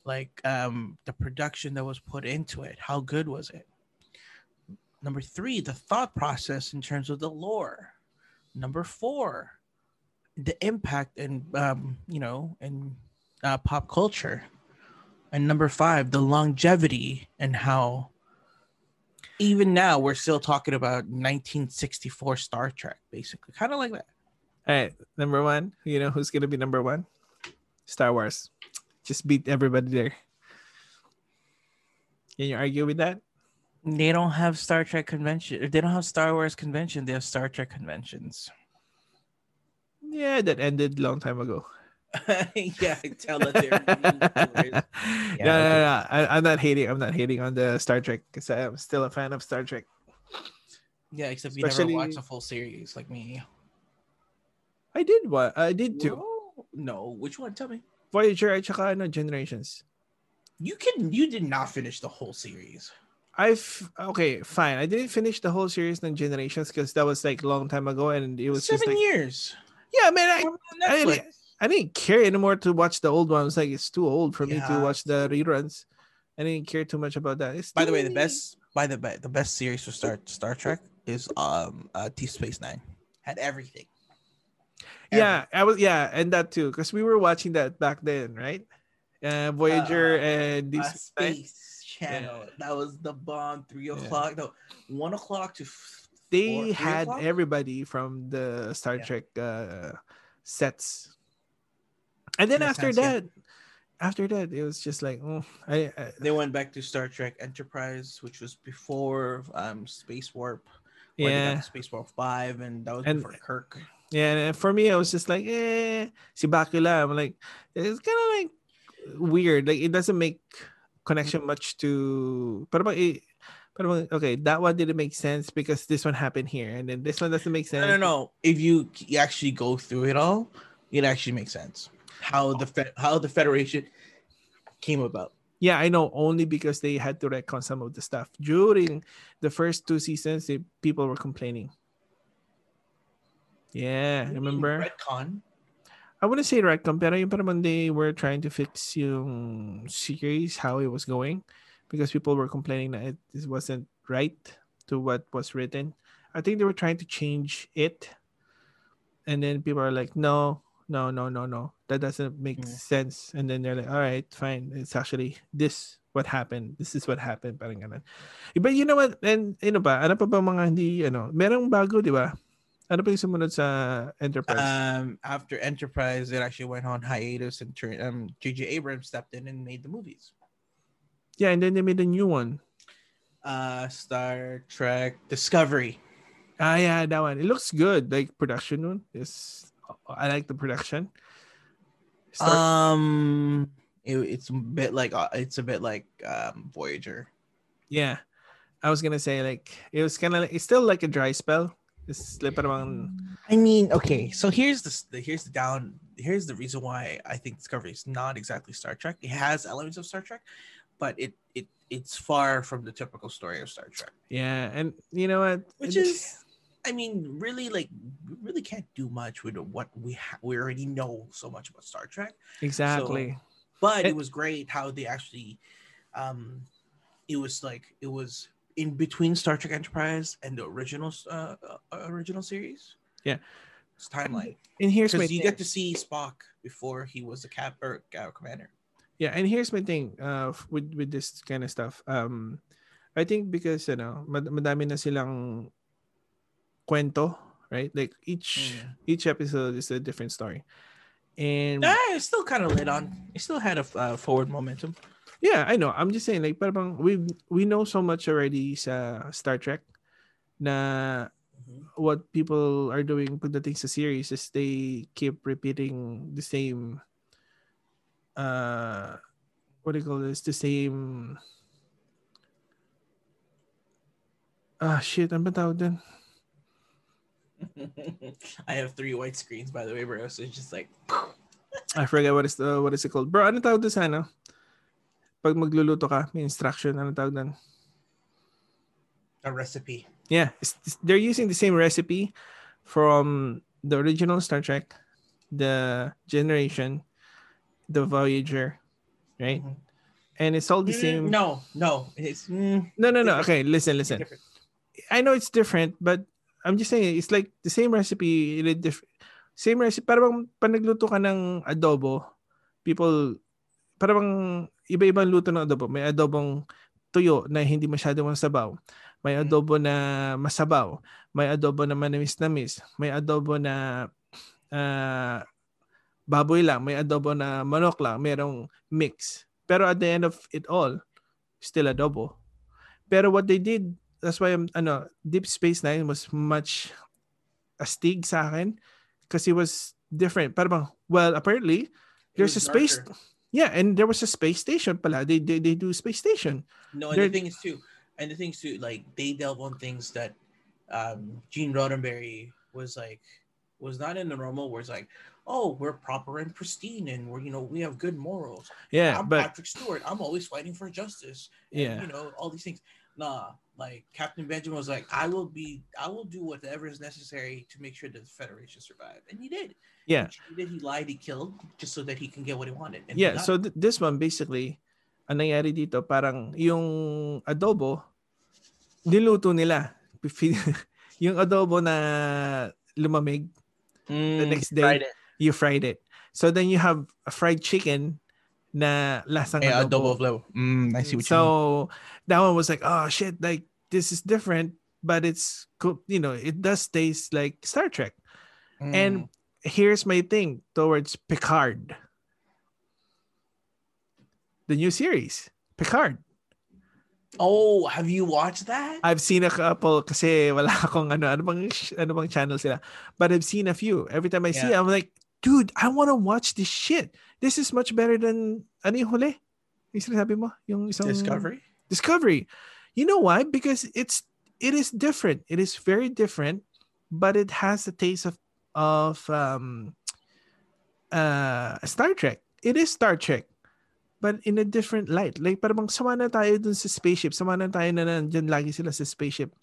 like um the production that was put into it. How good was it? Number three, the thought process in terms of the lore. Number four, the impact and um, you know, in uh, pop culture. And number five, the longevity and how even now we're still talking about 1964 Star Trek, basically, kind of like that. All right, number one. You know who's gonna be number one? Star Wars. Just beat everybody there. Can you argue with that? They don't have Star Trek convention. They don't have Star Wars convention, they have Star Trek conventions. Yeah, that ended a long time ago. yeah, tell it there. no, no, no, no. I, I'm not hating. I'm not hating on the Star Trek because I'm still a fan of Star Trek. Yeah, except you Especially- never watched a full series like me. I did what I did too. Whoa. No, which one? Tell me. Voyager at saka ano, Generations. You can. You did not finish the whole series. I've okay, fine. I didn't finish the whole series ng Generations because that was like a long time ago, and it was Seven just like years. yeah, man. I, I Netflix. really- I didn't care anymore to watch the old ones. Like it's too old for me to watch the reruns. I didn't care too much about that. It's By the way, the best by the be- the best series for Star Star Trek is um uh Deep Space Nine. Had everything. Yeah, I was yeah, and that too because we were watching that back then, right? Uh, Voyager Uh, and Deep Uh, Space Channel. That was the bomb. Three Yeah. o'clock. No, one o'clock to. They four- had o'clock? everybody from the Star Yeah. Trek uh, sets, and then after sense, yeah. that, after that, it was just like, oh, I, I They went back to Star Trek Enterprise, which was before um Space Warp. where they got yeah, Space Warp Five, and that was And- before Kirk. yeah. And for me, I was just like, eh, si Bakula. I'm like, it's kind of like weird. Like it doesn't make connection much to. But eh, but okay, that one didn't make sense because this one happened here, and then this one doesn't make sense. No, no, no. If you actually go through it all, it actually makes sense. How the how the Federation came about. Yeah, I know only because they had to retcon some of the stuff during the first two seasons. They, people were complaining. Yeah, you remember? retcon. I wouldn't say retcon, pero yung parang they were trying to fix yung series how it was going because people were complaining that it, it wasn't right to what was written. I think they were trying to change it, and then people are like, "No, no, no, no, no, that doesn't make Mm. sense." And then they're like, "All right, fine. It's actually this what happened. This is what happened." Parang ganun. But you know what? And ano ba? Ano pa ba mga hindi ano? Merong bago, di ba? Ano pa yung sumunod sa Enterprise? Um, after Enterprise, it actually went on hiatus, and turn, um, J.J. Abrams stepped in and made the movies. yeah, and then they made a new one. Uh, Star Trek Discovery. Ah, yeah, that one. It looks good. Like production one is. I like the production. Star- Um, it, it's a bit like uh, it's a bit like um Voyager. yeah, I was gonna say like it was kind of like it's still like a dry spell. It's like parang I mean, okay, so here's the, the here's the down here's the reason why I think Discovery is not exactly Star Trek. It has elements of Star Trek, but it it it's far from the typical story of Star Trek. yeah, and you know what? Which It- is, I mean, really like we really can't do much with what we ha- we already know so much about Star Trek. exactly. But it It- was great how they actually, um, it was like it was in between Star Trek Enterprise and the original uh, uh original series. Yeah. it's timeline. and here's my you thing. get to see Spock before he was a cap or uh, commander. yeah and here's my thing uh with with this kind of stuff um i think because you know mad- madami na silang kwento right like each Mm. each episode is a different story and Ah, it still kind of lit on. It still had a uh, forward momentum. yeah i know i'm just saying like parang we we know so much already sa star trek na what people are doing pagdating sa series is they keep repeating the same uh what do you call this the same ah shit ano ba tawag dun? I have three white screens, by the way, bro. So it's just like I forget what is the what is it called bro ano tawag sa ano pag magluluto ka, may instruction, ano tawag doon? A recipe. Yeah, they're using the same recipe from the original Star Trek, the Generation, the Voyager, right? Mhm. And it's all the Mm, same. No, no. It's mm, no, no, no. different. Okay, listen, listen. I know it's different, but I'm just saying it's like the same recipe, in a diff- same recipe. Parang pag nagluto ka ng adobo, people, parang iba-ibang luto ng adobo. May adobong tuyo na hindi masyadong masabaw. May Mm. adobo na masabaw. May adobo na manamis-namis. May adobo na ah, baboy lang. May adobo na manok lang. Merong mix. Pero at the end of it all, still adobo. Pero what they did, that's why I'm, ano, Deep Space Nine was much astig sa akin because it was different. Parang, well, apparently, there's a was space, yeah, and there was a space station pala. They, they, they do space station. No, and They're- the thing is too, and the thing is too, like they delve on things that um Gene Roddenberry was like was not in the normal where it's like, oh, we're proper and pristine and we're you know, we have good morals. Yeah, I'm but Patrick Stewart. I'm always fighting for justice. And, Yeah. You know, all these things. Nah, like Captain Benjamin was like, I will be I will do whatever is necessary to make sure that the Federation survive. And he did. yeah, He cheated, he lied, he killed just so that he can get what he wanted. And yeah. got So th- this one basically, ang nangyari dito, parang yung adobo, niluto nila. yung adobo na lumamig, the Mm, next day, tried it. you fried it. So then you have a fried chicken na lasang Yeah, adobo. adobo flavor. Mm, I see what you mean. so that one was like, oh shit, like this is different, but it's cool. You know, it does taste like Star Trek. Mm. And here's my thing towards Picard, the new series, Picard. Oh, have you watched that? I've seen a couple kasi wala akong ano, ano bang, ano bang channel sila. But I've seen a few. Every time I see it, I'm like, dude, I want to watch this shit. This is much better than, ano yung huli? Yung sinasabi mo? Yung isang... Discovery. Discovery. You know why? Because it's, it is different. It is very different, but it has the taste of, of um, uh, Star Trek. It is Star Trek but in a different light. Like parang sama na tayo dun sa spaceship. Sama na tayo na nandyan lagi sila sa spaceship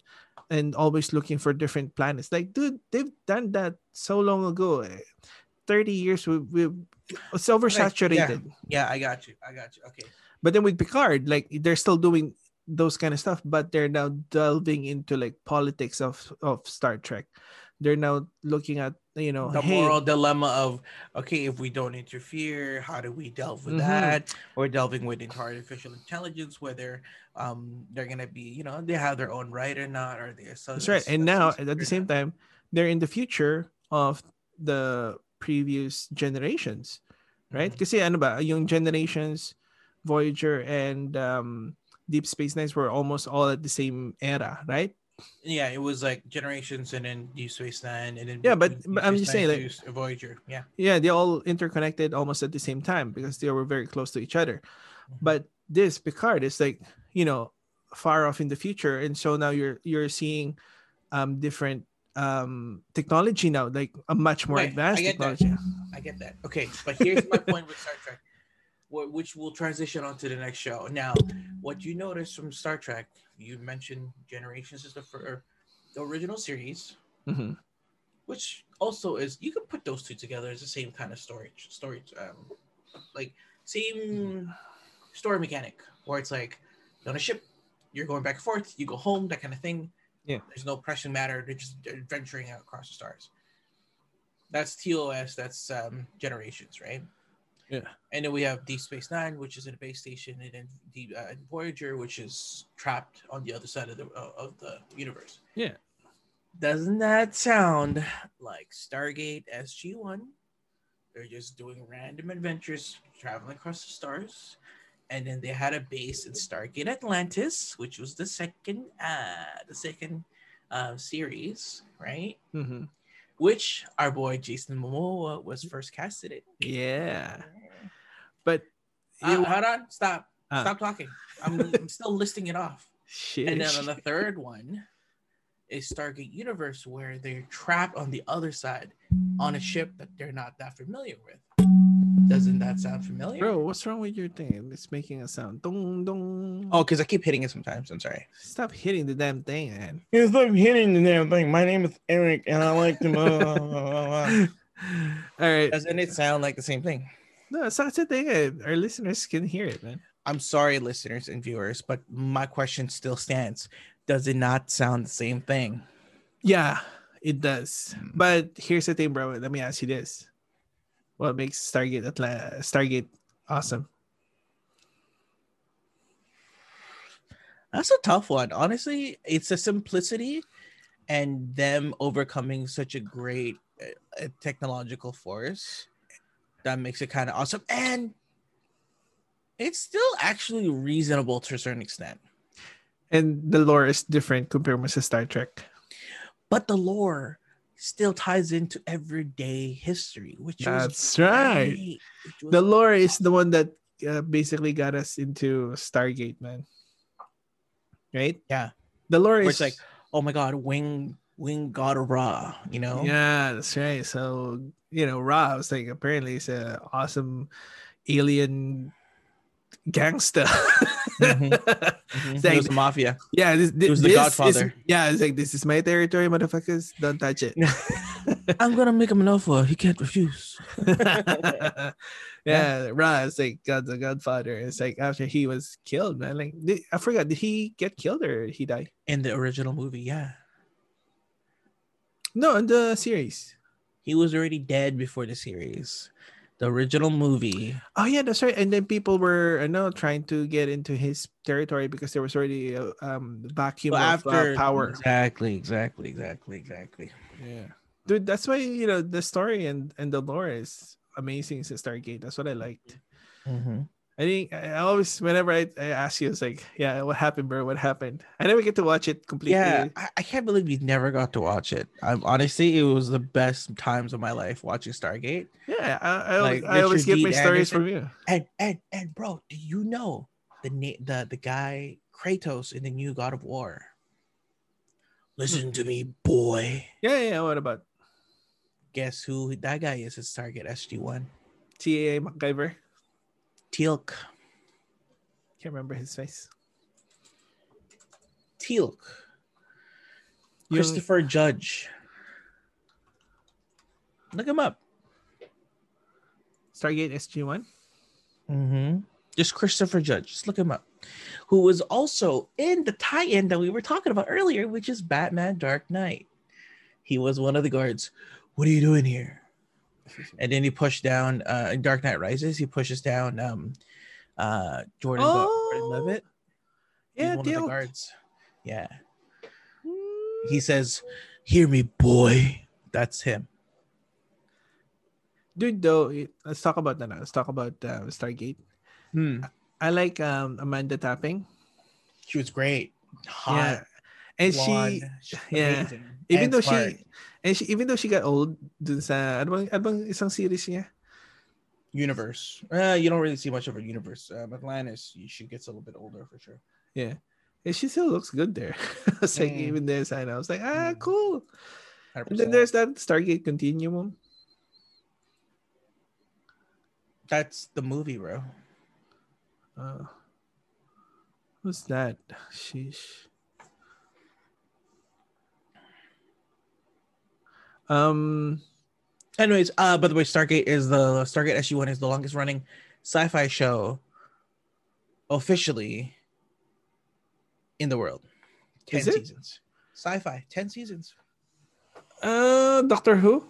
and always looking for different planets. Like, dude, they've done that so long ago. eh. 30 years, we, we, it's oversaturated. Yeah, I got you. I got you. Okay. But then with Picard, like they're still doing those kind of stuff, but they're now delving into like politics of, of Star Trek. They're now looking at, you know, The hey, moral dilemma of okay, if we don't interfere, how do we delve with Mhm. that? We're delving with into artificial intelligence, whether um they're gonna be, you know, they have their own right or not, or they're so That's right. And now at the same time, they're in the future of the previous generations, right? Mhm. Kasi ano ba, yung generations, Voyager and um, Deep Space Nine were almost all at the same era, right? yeah, it was like generations and then Deep Space Nine and then Yeah, but- but I'm just saying, like- Voyager. Yeah. Yeah, they all interconnected almost at the same time because they were very close to each other. But this Picard is like, you know, far off in the future, and so now you're you're seeing um different um technology now, like a much more Right, advanced I get that. technology. I get that. Okay, but here's my point with Star Trek, wh- which will transition on to the next show. Now, what you notice from Star Trek, you mentioned Generations is the fir- the original series, Mhm. which also is you can put those two together as the same kind of storage, storage, um, like same story mechanic, where it's like you're on a ship, you're going back and forth, you go home, that kind of thing. Yeah. There's no pressing matter. They're just adventuring out across the stars. That's TOS. That's um, Generations, right? Yeah. And then we have Deep Space Nine, which is in a base station, and then Deep uh, Voyager, which is trapped on the other side of the uh, of the universe. Yeah. Doesn't that sound like Stargate SG One? They're just doing random adventures, traveling across the stars, and then they had a base in Stargate Atlantis, which was the second uh the second uh, series, right? Mhm. Which our boy Jason Momoa was first casted in. Yeah. But Uh, you- hold on, stop, Ah. stop talking. I'm, I'm still listing it off. shit. And then on the third one is Stargate Universe, where they're trapped on the other side on a ship that they're not that familiar with. Doesn't that sound familiar? Bro, what's wrong with your thing? It's making a sound. Dong dong. Oh, because I keep hitting it sometimes. I'm sorry. stop hitting the damn thing, man. It's like hitting the damn thing. My name is Eric, and I like to. All right. Doesn't it sound like the same thing? No, it's not the thing. eh. Our listeners can hear it, man. I'm sorry, listeners and viewers, but my question still stands. Does it not sound the same thing? Yeah, it does. But here's the thing, bro. Let me ask you this: What makes Stargate Atlantis Stargate awesome? That's a tough one. Honestly, it's the simplicity and them overcoming such a great uh, uh, technological force that makes it kind of awesome. And it's still actually reasonable to a certain extent. And the lore is different compared with Star Trek. But the lore still ties into everyday history, which That's right. great, which The lore is the one that uh, basically got us into Stargate, man. Right? Yeah. The lore Where is like, oh my god, wing wing god of Ra, you know? Yeah, that's right. So you know, Ra was like apparently it's an awesome alien gangster. Mhm. It's Mhm. like, it was the mafia. yeah, this, was the this Godfather. Is, yeah, it's like this is my territory, motherfuckers. Don't touch it. I'm gonna make him an offer. He can't refuse. yeah, right. is like God, the Godfather. It's like after he was killed, man. Like did, I forgot, did he get killed or he die? In the original movie, yeah. No, in the series. He was already dead before the series. The original movie. Oh yeah, that's right. And then people were, I know, trying to get into his territory because there was already a um vacuum Well, of uh, power. Exactly, exactly, exactly, exactly. Yeah, dude, that's why you know the story and and the lore is amazing. Since Stargate, that's what I liked. Mhm. I think I always, whenever I, I ask you, it's like, yeah, what happened, bro? What happened? I never get to watch it completely. Yeah, I, I can't believe we never got to watch it. I'm honestly, it was the best times of my life watching Stargate. yeah. I, I, Like always, I always get my Dean stories from you. And and and bro, do you know the na- the the guy Kratos in the new God of War? Listen to me, boy. Yeah, yeah. What about Guess who that guy is? It's Target SG One. T.A. MacGyver? Teal'c. Can't remember his face. Teal'c. Yung- Christopher Judge. Look him up. Stargate SG One. Mm-hmm. Just Christopher Judge. Just look him up. Who was also in the tie-in that we were talking about earlier, which is Batman Dark Knight. He was one of the guards. What are you doing here? And then he pushed down uh in Dark Knight Rises, he pushes down um uh Jordan, Go- Jordan Oh, Levitt. Yeah, one of the guards. Yeah. He says, Hear me, boy. That's him. dude. Though, let's talk about that. now. Let's talk about uh, Stargate. Hmm. I like um Amanda Tapping. She was great. Hot. yeah, and blonde, she, yeah, amazing, even and though smart. she, and she, even though she got old, dun sa ano bang, ano bang isang series niya? universe. Uh, you don't really see much of her universe. Um, Atlantis, she gets a little bit older for sure. Yeah, and she still looks good there. I was like, Mm. even this, I know. I was like, ah, Mm. cool. 100%. And then there's that Stargate Continuum. that's the movie, bro. Uh, who's that? Sheesh. Um, Anyways, uh, by the way, Stargate is the Stargate SG One is the longest running sci-fi show officially in the world. Ten Is it? seasons. Sci-fi, ten seasons. uh, Doctor Who.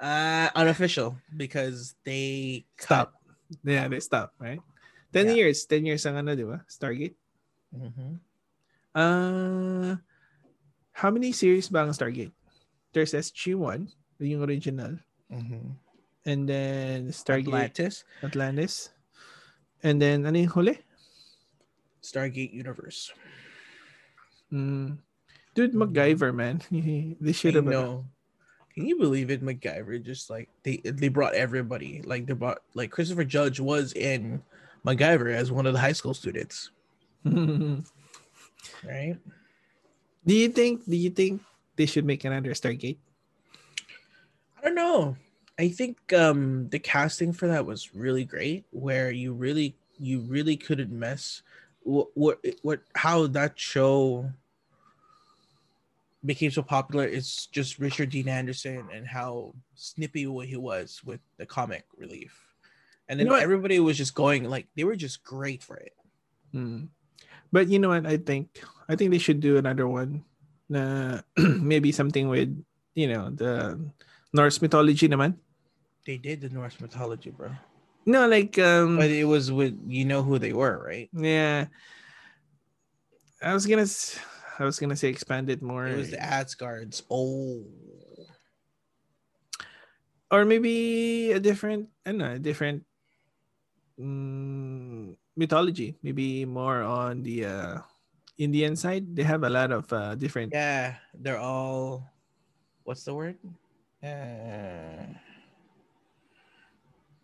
Uh, unofficial because they Stop. Yeah, they stop, right? 10 Yeah. years. 10 years ang ano, di ba? Stargate. hmm Uh, how many series ba ang Stargate? There's SG-1, the original. hmm And then Stargate Atlantis, Atlantis. And then, ano yung huli? Stargate Universe. Mm. Dude, MacGyver, man. they should have. know. Can you believe it? MacGyver just like they they brought everybody. Like they brought like Christopher Judge was in MacGyver as one of the high school students, right? do you think? Do you think they should make another Stargate? I don't know. I think um the casting for that was really great, where you really you really couldn't mess what what, what how that show became so popular is just Richard Dean Anderson and how snippy he was with the comic relief. And then You know everybody was just going like they were just great for it. Mm. But you know what? I think I think they should do another one. Uh, maybe something with you know the Norse mythology, naman. They did the Norse mythology, bro. No, like um, But it was with you know who they were, right? yeah. I was gonna, s- I was gonna say expand it more, It was the Asgards. Oh, or maybe a different, I don't know, a different mm, mythology. Maybe more on the uh, Indian side. They have a lot of uh, different. yeah, they're all. What's the word? Uh,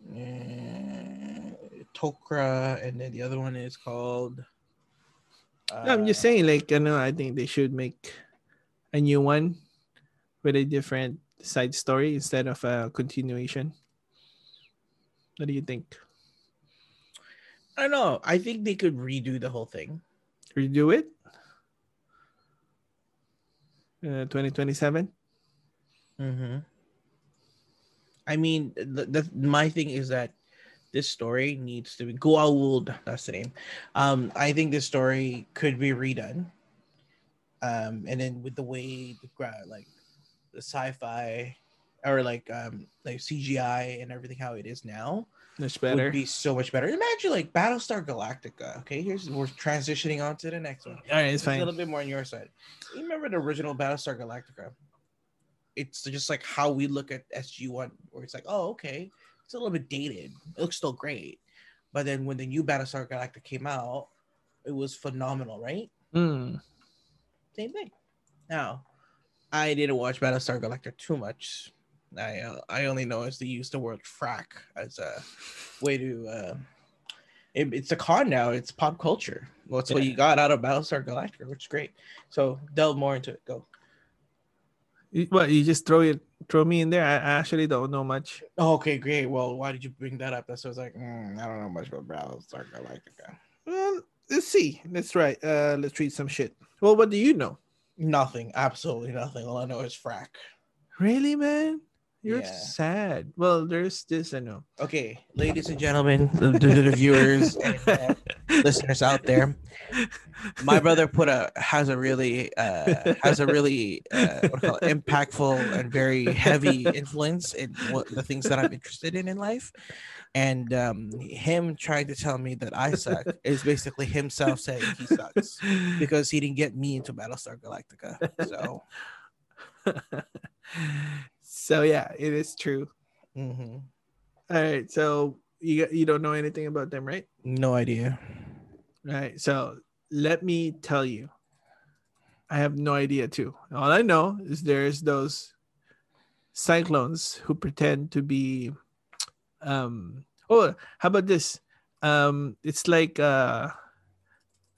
uh, Tok'ra, and then the other one is called. No, I'm just uh, saying, like, I know, I think they should make a new one with a different side story instead of a continuation. What do you think? I don't know. I think they could redo the whole thing. Redo it? Uh, 2027? Mm-hmm. I mean, the, the my thing is that this story needs to be Goa'uld. That's the name. Um, I think this story could be redone. Um, and then with the way the like the sci-fi or like um like CGI and everything how it is now Much better. would be so much better. Imagine like Battlestar Galactica. Okay, here's we're transitioning on to the next one. All right, it's It's a little bit more on your side. You remember the original Battlestar Galactica? It's just like how we look at SG1, where it's like, oh, okay, it's a little bit dated. It looks still great. But then when the new Battlestar Galactica came out, it was phenomenal, right? Mm. Same thing. Now, I didn't watch Battlestar Galactica too much. I uh, I only know is they use the word frak as a way to. Uh, it, it's a con now. It's pop culture. Well, it's what you got out of Battlestar Galactica, which is great. So delve more into it. Go. Well, you just throw it, throw me in there? I, I actually don't know much. Oh, okay, great. Well, why did you bring that up? That's what I was like. "Mm, I don't know much about Battlestar Galactica. Well, let's see. Let's try. Uh, let's read some shit. Well, what do you know? Nothing. Absolutely nothing. All I know is frak. Really, man? You're Yeah. sad. Well, there's this. I know. Okay, ladies and gentlemen, the, the, the viewers and uh, listeners out there, my brother put a has a really uh has a really uh what call it, impactful and very heavy influence in what the things that I'm interested in in life. And um him trying to tell me that I suck is basically himself saying he sucks because he didn't get me into Battlestar Galactica. So so yeah, it is true. mhm. All right. So you you don't know anything about them, right? no idea. All right. So let me tell you. I have no idea too. All I know is there's those Cylons who pretend to be um oh how about this? Um it's like uh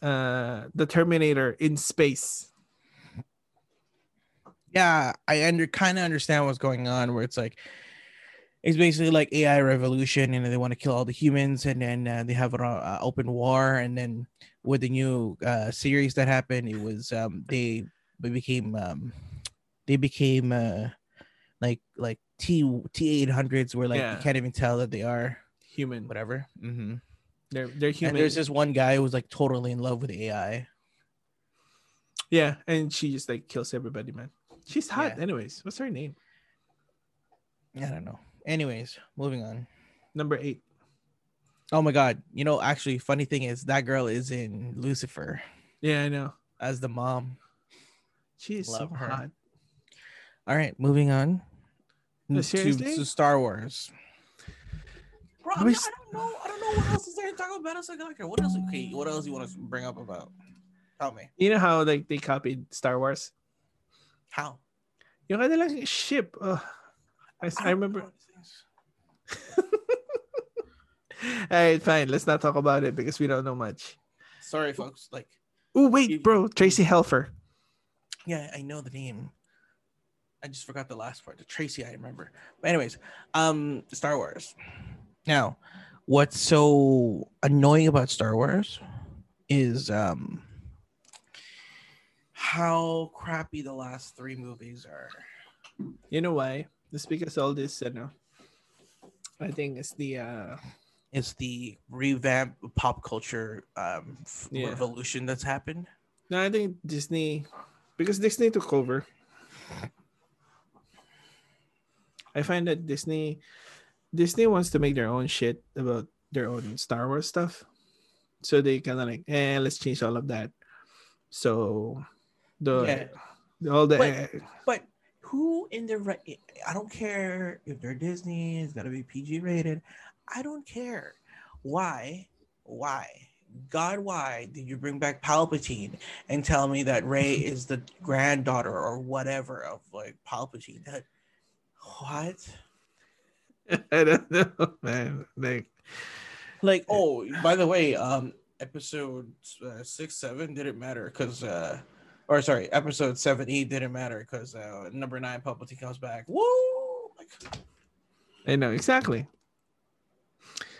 uh the Terminator in space. Yeah i under kind of understand what's going on where it's like it's basically like ai revolution and they want to kill all the humans and then uh, they have an uh, open war and then with the new uh, series that happened it was um they they became um they became uh like like t t800s where like Yeah. you can't even tell that they are Human. whatever mm-hmm. They're they're human. and there's this one guy who was like totally in love with ai yeah, and she just like kills everybody, man. She's hot, Yeah. anyways. What's her name? i don't know anyways moving on Number eight. Oh my god. You know, actually funny thing is that girl is in Lucifer Yeah, I know. as the mom. She is Love so her. hot. All right, moving on. No, to, seriously? to Star Wars. Bro, I I, wish- I don't know. I don't know what else is there to talk about Battlestar Galactica. What else? Okay, what else you want to bring up about? Tell me. You know how like they copied Star Wars? How? Yung kanilang ship. Uh, I, I don't remember. know these things. All right, fine. Let's not talk about it because we don't know much. Sorry, folks. Like, Oh wait, bro, Tracy Helfer. yeah, I know the name. I just forgot the last part. The Tracy, I remember. But anyways, um, Star Wars. Now, what's so annoying about Star Wars is um how crappy the last three movies are. You know why? It's because all this, you know, I think it's the uh It's the revamp pop culture um Yeah. revolution that's happened. no, I think Disney because Disney took over. I find that Disney Disney wants to make their own shit about their own Star Wars stuff. So they kind of like, eh, let's change all of that. So the Yeah. all the But- But who in the right? I don't care if they're Disney. It's got to be PG rated. I don't care. Why? Why? God, why did you bring back Palpatine and tell me that Rey is the granddaughter or whatever of like Palpatine? That what? I don't know, man. Like, Like, oh, by the way, um, episode uh, six, seven didn't matter because, uh, or sorry, episode seven, eight didn't matter because uh, number nine Palpatine comes back. Woo! Like, I know exactly.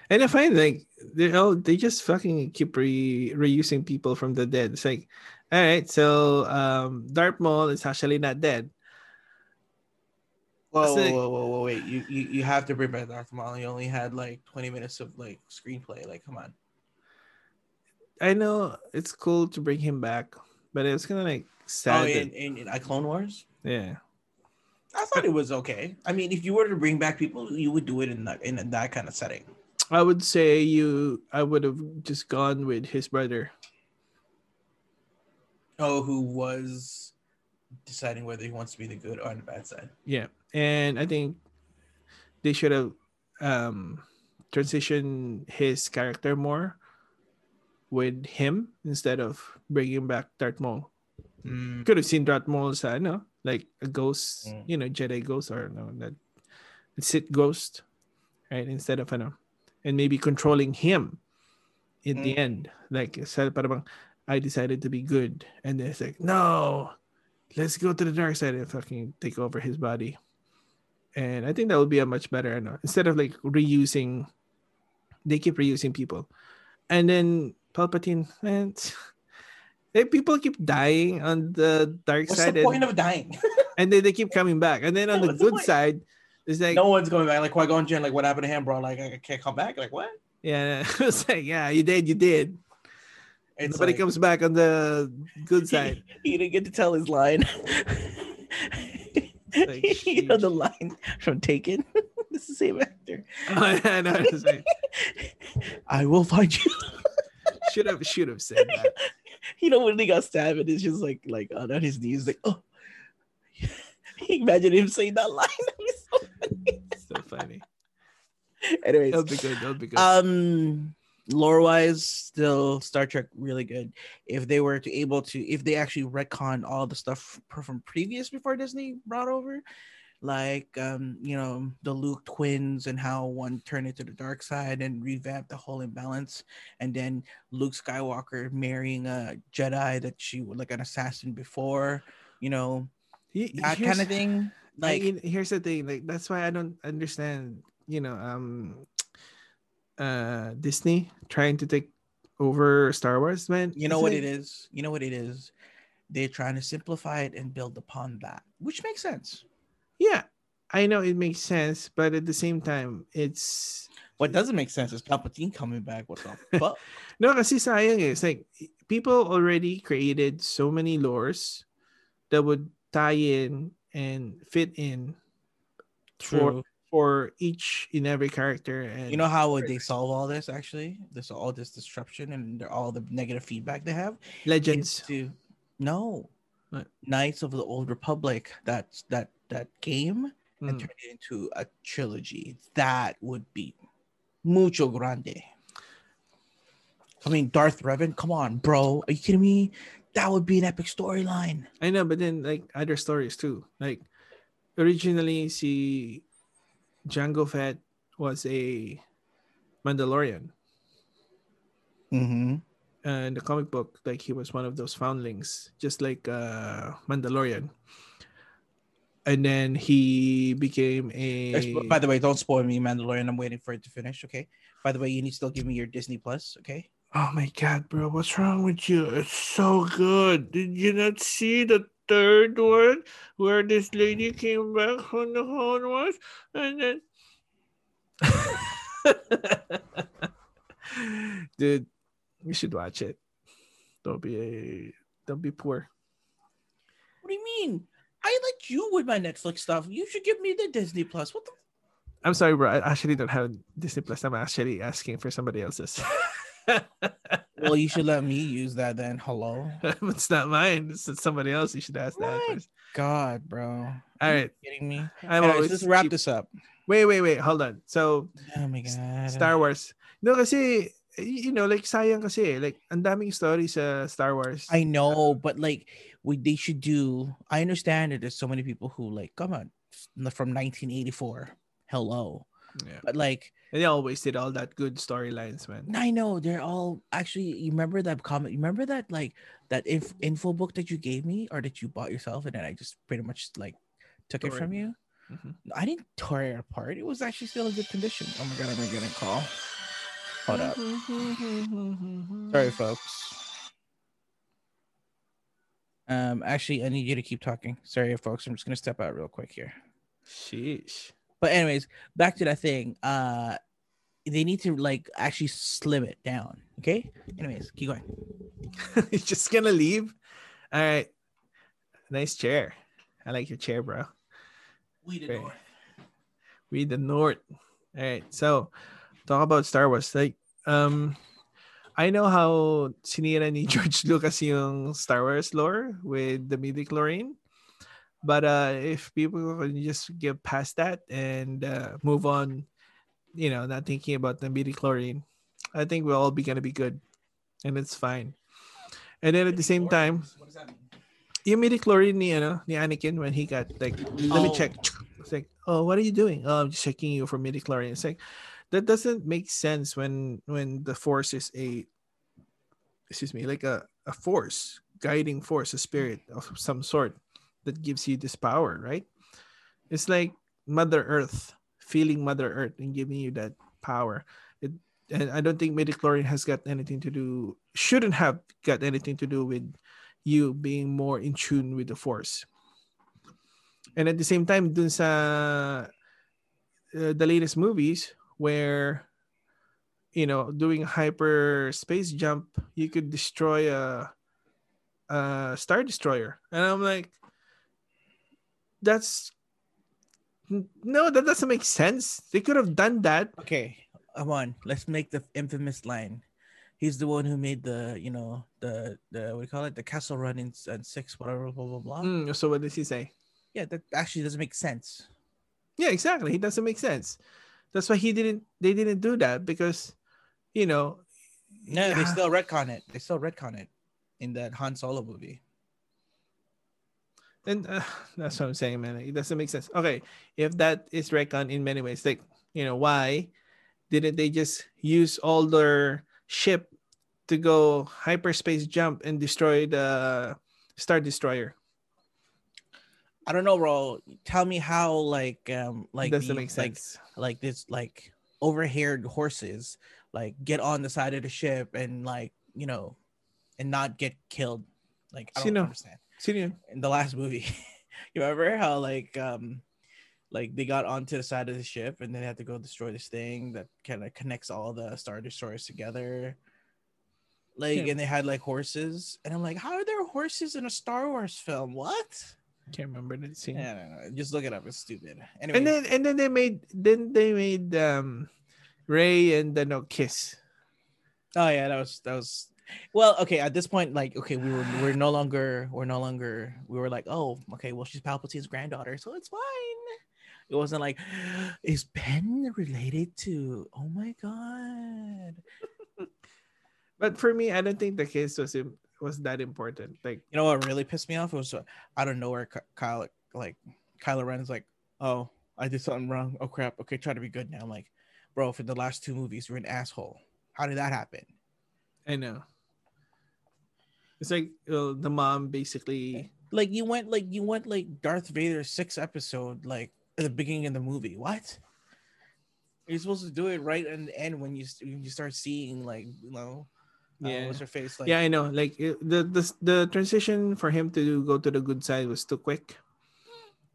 And I find like they all they just fucking keep re, reusing people from the dead. It's like, all right, so um Darth Maul is actually not dead. Whoa, it. whoa, whoa, whoa, wait! You, you you have to bring back Darth Maul. You only had like twenty minutes of like screenplay. Like, come on. I know it's cool to bring him back, but it was kind of like Oh, sad. in, that- in, in Clone Wars, yeah, I thought it was okay. I mean, if you were to bring back people, you would do it in that in that kind of setting. I would say you. I would have just gone with his brother. Oh, who was deciding whether he wants to be the good or on the bad side? Yeah, and I think they should have um transitioned his character more with him instead of bringing back Darth Maul. Mm, Could have seen Darth Maul as I know, like a ghost, Mm. you know, Jedi ghost or no, that Sith ghost, right? Instead of ano, and maybe controlling him in the Mm. end. Like parang I decided to be good, and then it's like no, let's go to the dark side and fucking take over his body. And I think that would be a much better ano, instead of like reusing. They keep reusing people, and then Palpatine and. Like people keep dying on the dark What's side, What's the and, point of dying? and then they keep coming back. And then on the the good point? side, it's like, no one's going back. Like Qui Gon Jinn, like what happened to him, bro? Like I can't come back. Like what? yeah, it's like, yeah, you did, you did. It's Nobody like, comes back on the good side. he didn't get to tell his line. Like, you know the line from Taken. it's the same actor. I know, it's like, I will find you. Should have, should have said that. you know when he got stabbed and it's just like like on his knees like oh. Imagine him saying that line. Funny. So funny. Anyways, That'll be good. That'll be good. um lore wise still star trek really good if they were to able to if they actually retcon all the stuff from previous before disney brought over like um you know the luke twins and how one turned into the dark side and revamped the whole imbalance and then luke skywalker marrying a jedi that she was like an assassin before you know He- that kind of thing like like here's the thing like that's why i don't understand you know um uh disney trying to take over star wars man You know what it is? You know what it is? They're trying to simplify it and build upon that, which makes sense. Yeah i know it makes sense but at the same time it's What doesn't make sense is Palpatine coming back. What the fuck? no kasi sayang eh. it's like people already created so many lores that would tie in and fit in True. for each in every character and You know how would they solve all this? Actually, this all this disruption and all the negative feedback they have. legends to no What? Knights of the Old Republic. That's that that game and Mm. turn it into a trilogy. That would be mucho grande. I mean, Darth Revan. Come on, bro. Are you kidding me? That would be an epic storyline. I know, but then like other stories too. Like originally, see, Jango Fett was a Mandalorian Mm-hmm. uh, in the comic book. Like he was one of those foundlings, just like uh, Mandalorian. And then he became a. By the way, don't spoil me, Mandalorian. I'm waiting for it to finish. Okay. By the way, you need to still give me your Disney Plus. Okay. Oh my god, bro! What's wrong with you? It's so good. Did you not see the third one where this lady came back from the Clone Wars and then? Dude, you should watch it. Don't be a don't be poor. What do you mean? I like you with my Netflix stuff. You should give me the Disney Plus. What the? I'm sorry, bro. I actually don't have Disney Plus. I'm actually asking for somebody else's. Well, you should let me use that then. Hello. it's not mine. It's somebody else. You should ask that first. God, bro. All right. kidding me? I'm Anyways, always let's wrap cheap. this up. Wait, wait, wait. Hold on. So Oh my god. Star Wars. No, kasi, you know, like, sayang kasi, like, ang daming stories sa Star Wars. I know, but like we they should do. I understand that there's so many people who like come on from 1984. Hello, Yeah. but like And they always did all that good storylines, man. I know they're all actually. You remember that comment? You remember that like that inf- info book that you gave me or that you bought yourself, and then I just pretty much like took it from you. Mhm. I didn't tear it apart. It was actually still in good condition. Oh my god, I'm getting a call. Hold up. Sorry, folks. Um, actually, I need you to keep talking. Sorry, folks. I'm just gonna step out real quick here. Sheesh. But anyways, back to that thing. Uh, they need to like actually slim it down. Okay. Anyways, keep going. You're just gonna leave? All right. Nice chair. I like your chair, bro. We did Okay. Read the North. All right. So, talk about Star Wars. Like, um, I know how sinira ni George Lucas yung Star Wars lore with the midi-chlorian. But uh, if people can just get past that and uh, move on, you know, not thinking about the midi-chlorian, I think we'll all be gonna be good, and it's fine. And then at the same time, What does that mean? yung midi-chlorian ni, ano, ni Anakin when he got like, let me Oh. check. It's like, oh, what are you doing? Oh, I'm just checking you for midi-chlorian. It's like, that doesn't make sense when when the force is a, excuse me, like a, a force, guiding force, a spirit of some sort that gives you this power, right? It's like Mother Earth, feeling Mother Earth and giving you that power. It, and I don't think midi-chlorian has got anything to do, shouldn't have got anything to do with you being more in tune with the force. And at the same time, dun sa uh, the latest movies where you know doing hyper space jump, you could destroy a, a star destroyer, and I'm like, that's no, that doesn't make sense. They could have done that. Okay, come on. Let's make the infamous line. He's the one who made the, you know, the the what do you call it, the Kessel Run in, in six, whatever, blah blah blah. Mm, so what does he say? Yeah, that actually doesn't make sense. Yeah, exactly. he doesn't make sense. That's why he didn't. They didn't do that because, you know. No, they still retcon it. They still retcon it in that Han Solo movie. And uh, that's what I'm saying, man. It doesn't make sense. Okay, if that is recon in many ways, like you know, why didn't they just use all their ship to go hyperspace jump and destroy the Star Destroyer? I don't know, bro. Tell me how like um like doesn't make like sense. like this like overhaired horses like get on the side of the ship and like you know and not get killed like i don't Sino? understand Sino in the last movie you remember how like um like they got onto the side of the ship and then they had to go destroy this thing that kind of connects all the star destroyers together like Yeah. and they had like horses and i'm like how are there horses in a star wars film what Can't remember the scene. I don't know. just look it up it's stupid anyway And then and then they made then they made um Rey and the no kiss. Oh yeah, that was that was well, okay, at this point, like, okay, we were we're no longer we're no longer we were like, oh, okay, well, she's Palpatine's granddaughter, so it's fine. It wasn't like, is Ben related to oh my god. But for me, I don't think the kiss was was that important. Like You know what really pissed me off? It was uh, out of nowhere Ky- Kyle like Kylo Ren's like, oh, I did something wrong. Oh crap. Okay, try to be good now. I'm like, bro, for the last two movies, you're an asshole. How did that happen? I know. It's like uh, the mom basically Like you went like you went like Darth Vader six episode like at the beginning of the movie. What? You're supposed to do it right in the end when you when you start seeing like you know, uh, Yeah. what's her face like yeah, I know. Like it- the the the transition for him to go to the good side was too quick.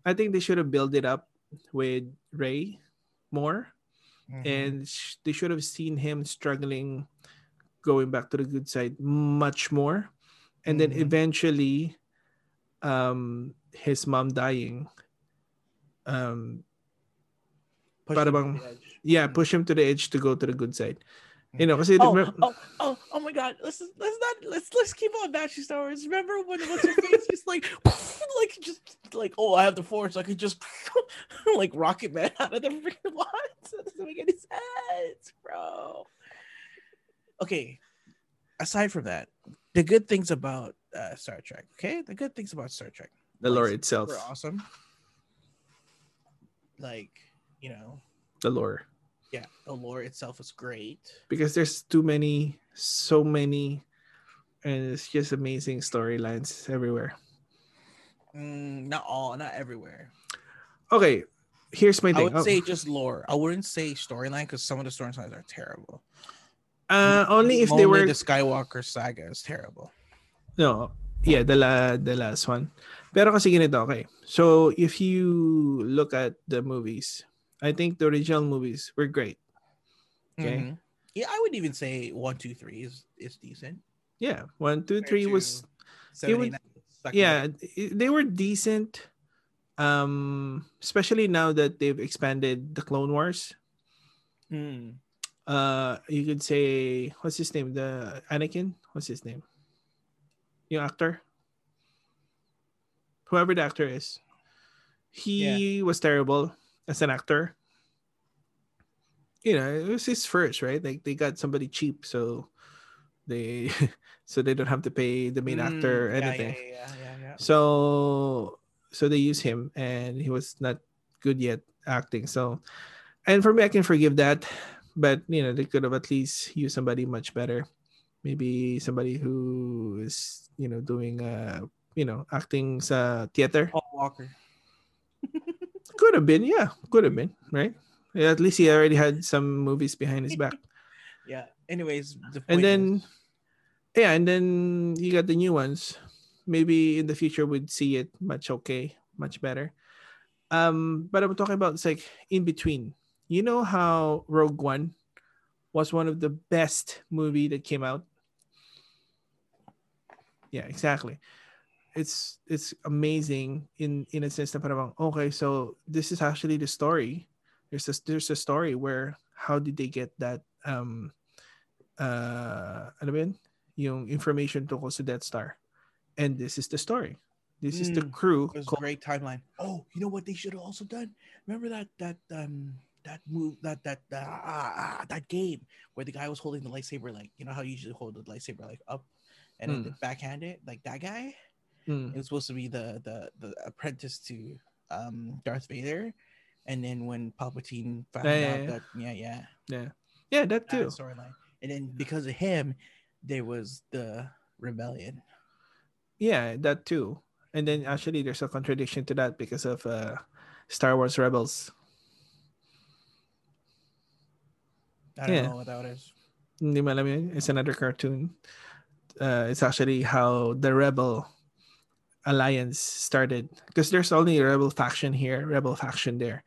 I think they should have built it up with Rey more, Mhm. and sh- they should have seen him struggling, going back to the good side much more, and then Mhm. eventually, um, his mom dying. Um, Push para him to the edge. yeah, Mm. push him to the edge to go to the good side. You know, kasi Oh, remem- oh, oh, oh my God! Let's let's not let's let's keep on Batchy Star Wars. Remember when what's her face just like like just like oh I have the force I could just like Rocket Man out of the freaking what? That doesn't make any sense, bro. Okay, aside from that, the good things about uh, Star Trek. Okay, the good things about Star Trek. the lore Like, itself, awesome. Like you know, the lore. Yeah, the lore itself is great. because there's too many, so many, and it's just amazing storylines everywhere. Mm, not all, not everywhere. Okay, here's my thing I would Oh, say just lore. I wouldn't say storyline because some of the storylines are terrible. uh, only if they were the Skywalker saga is terrible. no, yeah, the la, the last one. Pero kasi ganito, okay. So if you look at the movies, I think the original movies were great. Okay. Mhm. Yeah, I would even say one, two, three is is decent. Yeah, one, two, three to was seven, would- eight, nine, second yeah, one. i- they were decent. Um, especially now that they've expanded the Clone Wars. Mm. uh you could say what's his name the anakin what's his name yung actor whoever the actor is he was terrible as an actor? You know it was his first right? Like they got somebody cheap so they so they don't have to pay the main actor or Mm, yeah, anything. Yeah, yeah, yeah, yeah. so so they use him and he was not good yet acting so and for me i can forgive that but you know they could have at least used somebody much better. Maybe somebody who is you know doing uh you know acting sa theater. Paul Walker. Could have been yeah could have been right? Yeah, at least he already had some movies behind his back. Yeah. Anyways, the and then is- yeah and then you got the new ones. Maybe in the future we'd see it much okay much better. Um but i'm talking about it's like in between. You know how rogue one was one of the best movie that came out? Yeah exactly it's it's amazing in in a sense na parang okay so this is actually the story there's a there's a story where how did they get that um uh ano ba yun? yung information tungkol sa Death Star and this is the story this is the Mm, crew It was a called- great timeline. Oh, you know what they should have also done? Remember that that um that move that that uh, ah, that game where the guy was holding the lightsaber like you know how you usually hold the lightsaber like up and then Mm. backhand it like that guy. Mm, It was supposed to be the the the apprentice to um Darth Vader, and then when Palpatine found Yeah, out yeah. that yeah yeah yeah yeah that too storyline, and then because of him, there was the rebellion. yeah that too and then actually there's a contradiction to that because of uh Star Wars Rebels I don't Yeah. know what that is. Hindi mo alam? It's another cartoon. Uh, it's actually how the Rebel Alliance started. Because there's only a Rebel faction here, Rebel faction there.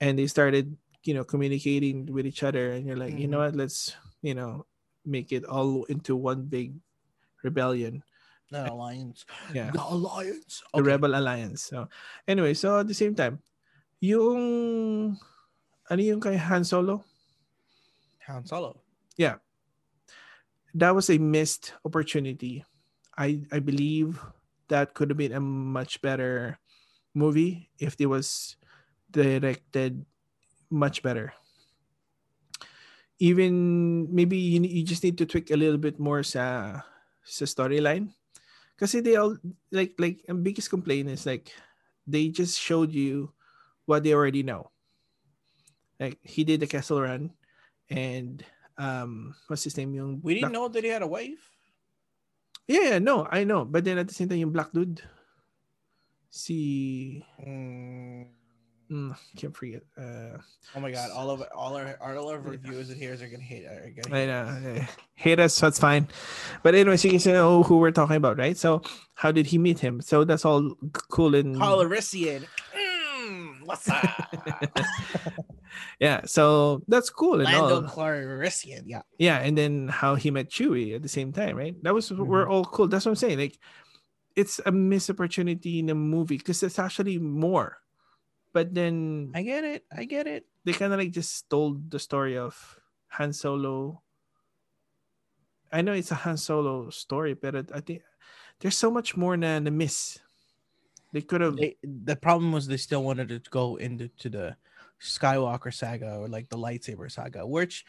And they started, you know, communicating with each other. And you're like, you know mm-hmm. what? Let's, you know, make it all into one big rebellion. The alliance. Yeah. The alliance. The Rebel Alliance. So, anyway, so at the same time, yung, ano yung kay Han Solo? Han Solo. Yeah. That was a missed opportunity. I I believe that could have been a much better movie if it was directed much better. Even maybe you, you just need to tweak a little bit more sa sa storyline. Kasi they all like like ang biggest complaint is like they just showed you what they already know. Like he did the Kessel Run and um what's his name yung We didn't know that he had a wife. Yeah, yeah, no, I know. But then at the same time, yung black dude, See, Mm. mm, can't forget. Uh, Oh my god! All of all our all of our reviewers and hearers are gonna hate. Are gonna I hate. know. eh, Hate us, so it's fine. But anyways, you can know who we're talking about, right? So, how did he meet him? So that's all cool and Calrissian. What's up? yeah. So that's cool and Lando all. Calrissian. Yeah. Yeah, and then how he met Chewie at the same time, right? That was mm-hmm. we're all cool. That's what I'm saying. Like, it's a missed opportunity in a movie because it's actually more. But then I get it. I get it. they kind of like just told the story of Han Solo. I know it's a Han Solo story, but I think there's so much more than na miss. They could have the problem was they still wanted to go into to the Skywalker saga or like the lightsaber saga, which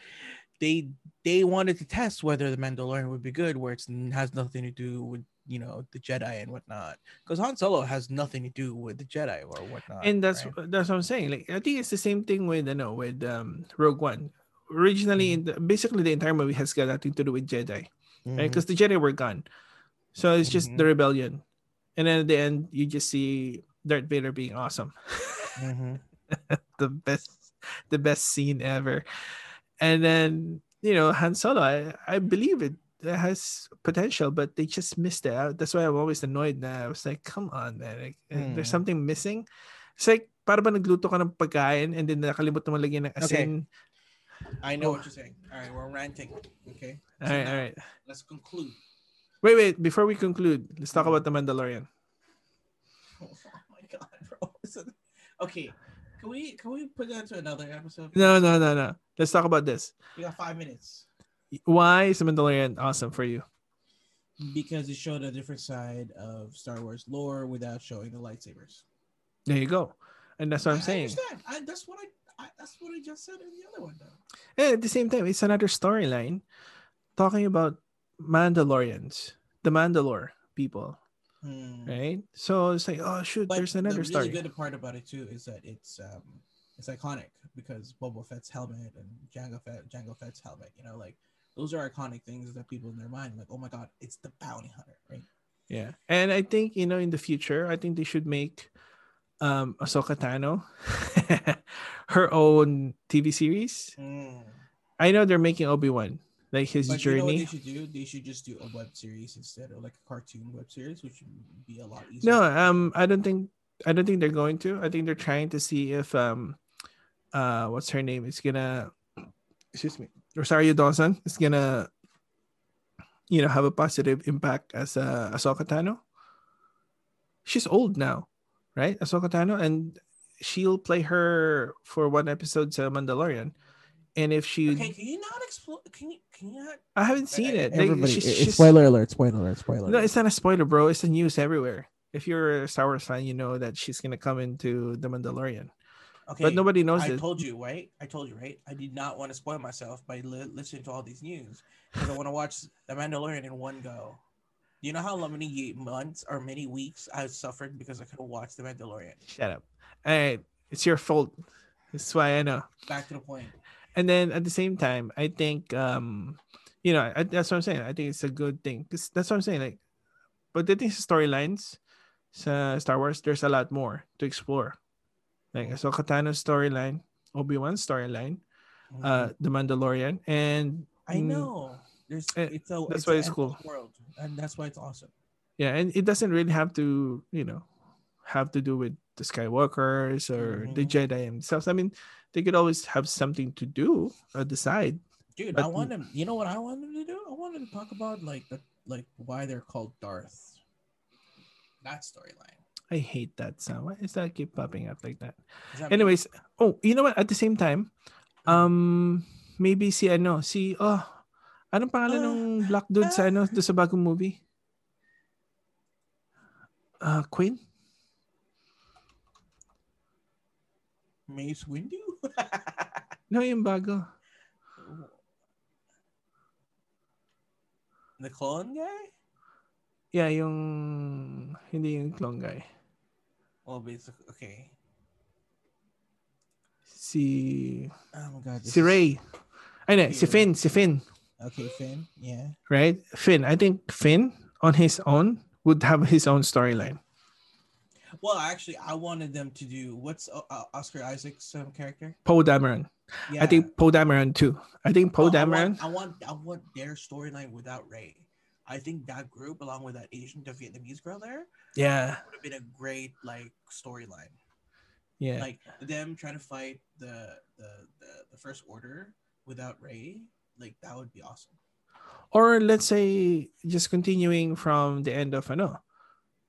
they they wanted to test whether the Mandalorian would be good, where it has nothing to do with you know the Jedi and whatnot. Because Han Solo has nothing to do with the Jedi or whatnot. and that's right? that's what I'm saying. Like I think it's the same thing with you know with um Rogue One. Originally, in the, basically the entire movie has got nothing to do with Jedi, right? Mhm. Because the Jedi were gone, so it's just Mhm. the rebellion, and then at the end you just see Darth Vader being awesome. Mhm. the best the best scene ever and then you know han solo i, I believe it, it has potential but they just missed it out that's why i'm always annoyed Now i was like come on man like, uh, there's Hmm. something missing it's like para ba nagluto ka ng pagkain and then nakalimutan mo lagyan ng asin I know Oh. what you're saying. All right, we're ranting. Okay. all right all right Let's conclude. Wait wait before we conclude let's talk about the mandalorian Oh my god, bro. Okay. Can we can we put that to another episode? no no no no let's talk about this We got five minutes why is the mandalorian awesome for you because it showed a different side of Star Wars lore without showing the lightsabers. there you go and that's what i'm I- I saying understand. I, that's what I, I that's what I just said in the other one though. And at the same time, it's another storyline talking about Mandalorians, the Mandalore people, Hmm. right? So it's like, oh shoot, But there's another the really story. good part about it too is that it's um it's iconic because Boba Fett's helmet and Jango Fett Jango Fett's helmet. You know, like those are iconic things that people in their mind like, oh my god, it's the bounty hunter, right? Yeah, and I think you know in the future, I think they should make um Ahsoka Tano her own TV series. I know they're making Obi Wan like his But you know what journey. they should do? They should just do a web series instead of like a cartoon web series, which would be a lot easier. No, um, I don't think I don't think they're going to. I think they're trying to see if um, uh, what's her name is gonna, excuse me, Rosario Dawson is gonna, you know, have a positive impact as a Ahsoka Tano. She's old now, right? Ahsoka Tano, and she'll play her for one episode to Mandalorian. And if she, Okay, can you not explore? Can you can you not? I haven't seen it. Like, Everybody, she's- it's she's- spoiler alert! Spoiler alert! Spoiler. no, alert. it's not a spoiler, bro. It's the news everywhere. If you're a Star Wars fan, you know that she's gonna come into the Mandalorian, Okay, but nobody knows I it. told you, right? I told you, right? I did not want to spoil myself by li- listening to all these news because I want to watch The Mandalorian in one go. You know how many months or many weeks I suffered because I couldn't watch The Mandalorian? Shut up. Hey, it's your fault. That's why I know. Back to the point. And then at the same time, I think, um, you know, I, that's what I'm saying. I think it's a good thing because that's what I'm saying. Like, but the things storylines, sa Star Wars, there's a lot more to explore. Like so, Tano's storyline, Obi Wan's storyline, uh, The Mandalorian, and I mm, know. There's eh, it's a that's it's why it's cool. world, and that's why it's awesome. yeah and it doesn't really have to you know have to do with the skywalkers or the Mhm. jedi themselves i mean they could always have something to do the side Dude, I want them. You know what I want them to do? I want them to talk about like the like why they're called Darth. That storyline. i hate that sound why does that keep popping up like that that anyways oh you know what at the same time um maybe si ano si oh anong pangalan Ah, ng black dude sa ano do sa bagong movie uh Queen mean Mace Windu? no yung bago the clone guy? yeah yung hindi yung clone guy oh, Well, basically, okay. si Oh my god. si Rey. Ay, no, si. Finn, si Finn, Okay, Finn. Yeah. right? Finn. I think Finn on his own would have his own storyline. Well, actually, I wanted them to do what's uh, Oscar Isaac's um, character. Poe Dameron. Yeah. I think Poe Dameron too. I think Poe Oh, I Dameron. want, I want, I want their storyline without Rey. I think that group, along with that Asian, Vietnamese girl there, Yeah, would have been a great like storyline. yeah. Like them trying to fight the, the the the First Order without Rey, like that would be awesome. or let's say just continuing from the end of ano,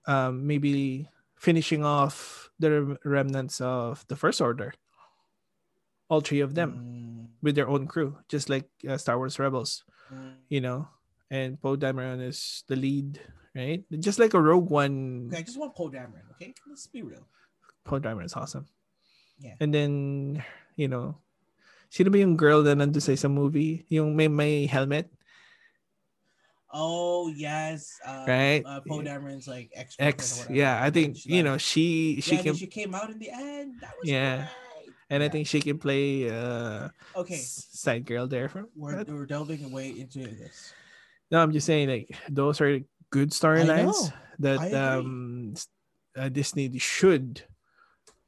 um, maybe finishing off the remnants of the First Order. All three of them Mm, with their own crew, just like uh, Star Wars Rebels. mm. you know, and Poe Dameron is the lead, right? Just like a Rogue One, Okay, I just want Poe Dameron. Okay, let's be real. Poe Dameron is awesome. Yeah. And then, you know, sino ba yung girl na nandun sa isang movie? Yung may, may helmet, Oh yes, uh, Right? Uh, Poe Dameron's like ex. X. Yeah, I think, you know, she, she yeah, can, she came out in the end. That was Yeah. great. and I think she can play uh, Okay, side girl there. For, we're, we're delving away into this. no, I'm just saying, like, those are good storylines that um, uh, Disney should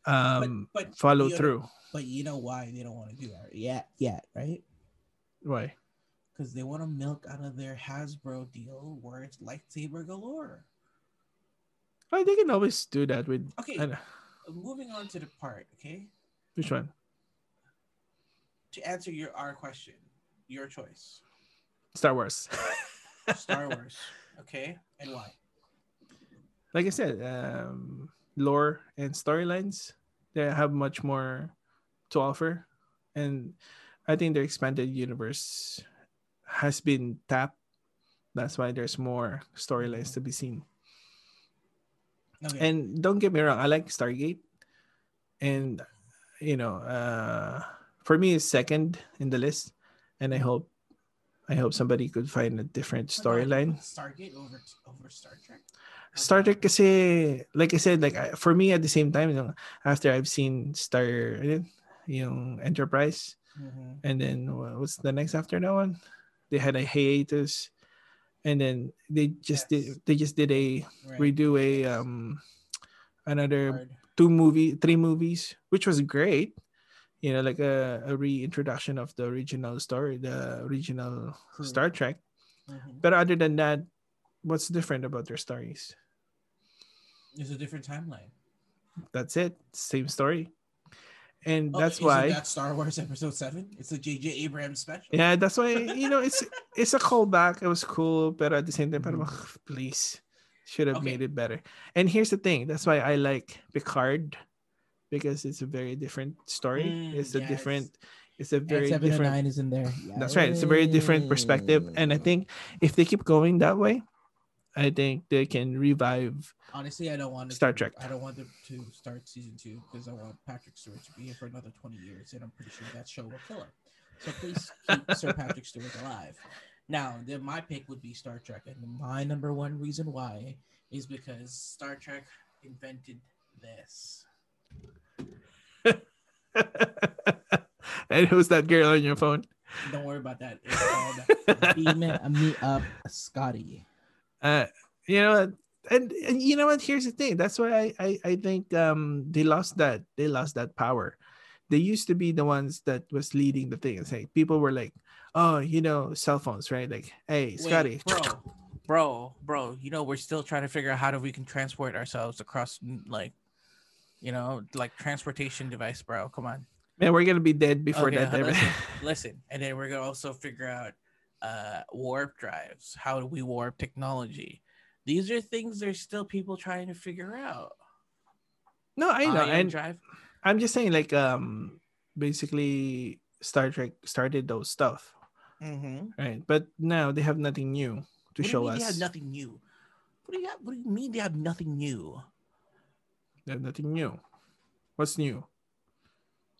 um, but follow you know- through. But you know why they don't want to do that yet? Yet, right? Why? Because they want to milk out of their Hasbro deal where it's lightsaber galore. Oh, they can always do that with. Okay. Moving on to the part, okay? which one? To answer your our question, your choice, Star Wars. Star Wars, okay, and why? like I said, um, lore and storylines, they have much more to offer, and I think their expanded universe has been tapped. That's why there's more storylines to be seen. Okay. And don't get me wrong, I like Stargate, and you know, uh, for me, it's second in the list, and I hope, I hope somebody could find a different you storyline. Stargate over over Star Trek. Star Trek kasi, like I said, like I- for me at the same time, you know, after I've seen Star, ayun, yung Enterprise, Mhm. and then wha- what's the next after that one? They had a hiatus, and then they just Yes. did they just did a Right. redo a um another Hard. two movie three movies, which was great. You know, like a, a reintroduction of the original story, the original Crew. Star Trek. Mhm. But other than that, what's different about their stories? It's a different timeline. That's it. Same story. And Oh, that's why that Star Wars Episode Seven. It's a J.J. Abrams special. Yeah, that's why you know it's it's a callback. It was cool, but at the same time, Mhm. "Ugh, please should have Okay. made it better. And here's the thing. That's why I like Picard because it's a very different story. Mm, it's a yes. different. It's a very seven and different. nine is in there. That's right. It's a very different perspective, and I think if they keep going that way, I think they can revive. honestly, I don't want Star to- Trek. I don't want them to start season two because I want Patrick Stewart to be here for another twenty years, and I'm pretty sure that show will kill him. So please keep Sir Patrick Stewart alive. Now, then my pick would be Star Trek, and my number one reason why is because Star Trek invented this. and who's that girl on your phone? Don't worry about that. It's called Beam Me Up, Scotty. Uh you know and, and you know what? Here's the thing. That's why I, I i think um they lost that they lost that power. They used to be the ones that was leading the thing. It's like people were like oh you know cell phones right? Like hey scotty. bro, bro, bro. You know, we're still trying to figure out how do we can transport ourselves across, like, you know, like transportation device, bro. Come on, man we're gonna be dead before Okay, that ever- listen, listen, and then we're gonna also figure out uh warp drives. How do we warp technology? These are things there's still people trying to figure out. no i know Ion and drive. i'm just saying like um basically star trek started those stuff Mm-hmm. right but now they have nothing new to What show us They have nothing new. What do you have? What do you mean they have nothing new? they have nothing new what's new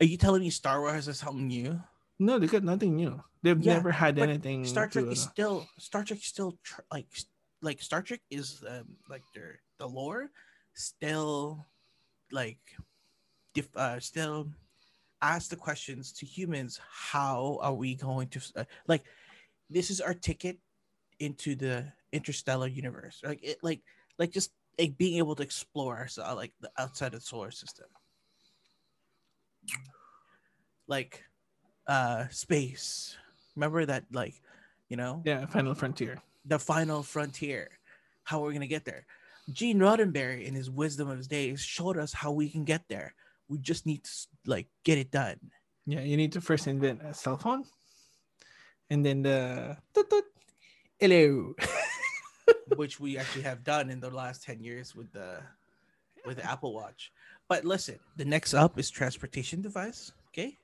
Are you telling me Star Wars has something new? No they got nothing new they've Yeah, never had anything Star Trek is ano. still Star Trek is still tr- like like Star Trek is um, like their the lore still like dif- uh, still ask the questions to humans how are we going to uh, like this is our ticket into the interstellar universe like it like like just like being able to explore ourselves like the outside of the solar system like uh space. Remember that like you know? Yeah, Final Frontier. the final frontier. How we're gonna get there? Gene roddenberry in his wisdom of his days showed us how we can get there. We just need to like get it done. Yeah, you need to first invent a cell phone, and then the hello. which we actually have done in the last 10 years with the with the apple watch. But listen the next up is transportation device okay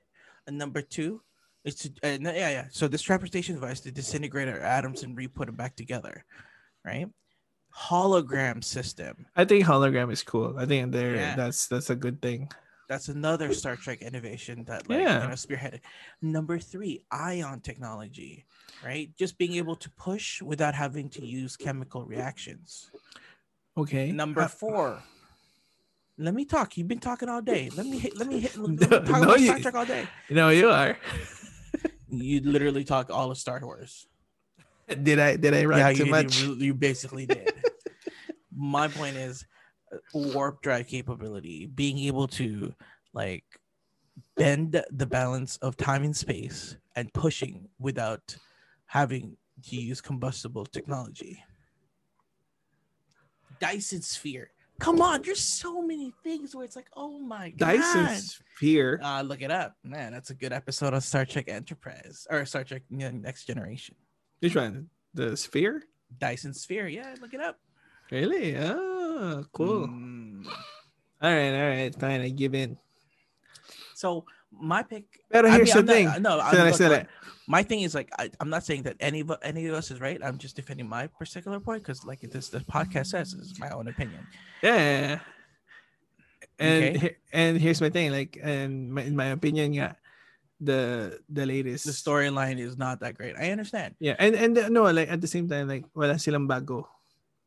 and number two is to uh, yeah yeah so this transportation device to disintegrate our atoms and re-put them back together right hologram system I think hologram is cool. I think there Yeah. that's that's a good thing. that's another star trek innovation that like Yeah. you know spearheaded number three ion technology right just being able to push without having to use chemical reactions Okay. Number Uh, four. Let me talk. You've been talking all day. Let me hit. Let me hit. Let me No, talk no, about you- Star Trek all day. no, you are. You literally talk all of Star Wars. Did I did I run yeah, too you, much? You, you basically did. My point is, uh, warp drive capability, being able to like bend the balance of time and space and pushing without having to use combustible technology. Dyson sphere. Come on, there's so many things where it's like, oh my god. Dyson Sphere. Uh, look it up, man. That's a good episode of Star Trek Enterprise or Star Trek you Next Generation. Which one? The Sphere? Dyson Sphere, yeah, look it up. Really? Oh, cool. Mm. All right, all right, fine. I give in. So my pick. But I here's mean, the I'm thing. Not, no, Say I'm, it, look, say look, it. my thing is like I, I'm not saying that any of any of us is right. I'm just defending my particular point because like this the podcast says is my own opinion. Yeah. And Okay. and here's my thing, like, and my, in my opinion, yeah, the the latest The storyline is not that great. I understand. Yeah, and and uh, no, like at the same time, like well, wala silang bago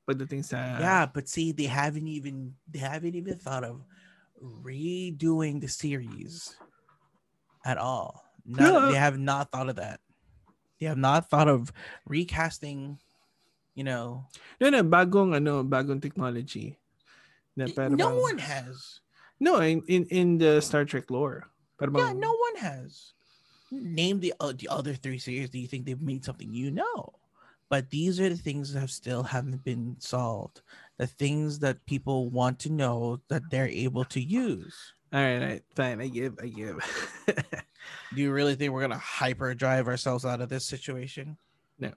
pagdating sa yeah, but see, they haven't even they haven't even thought of redoing the series at all. No. They have not thought of that. They have not thought of recasting. You know, no no bagong ano bagong technology. Na no one has. No, in, in in the Star Trek lore. Yeah, no one has. Name the uh, the other three series. Do you think they've made something? You know, but these are the things that have still haven't been solved. The things that people want to know that they're able to use. All right, all right, fine. I give, I give. Do you really think we're gonna hyper drive ourselves out of this situation? No.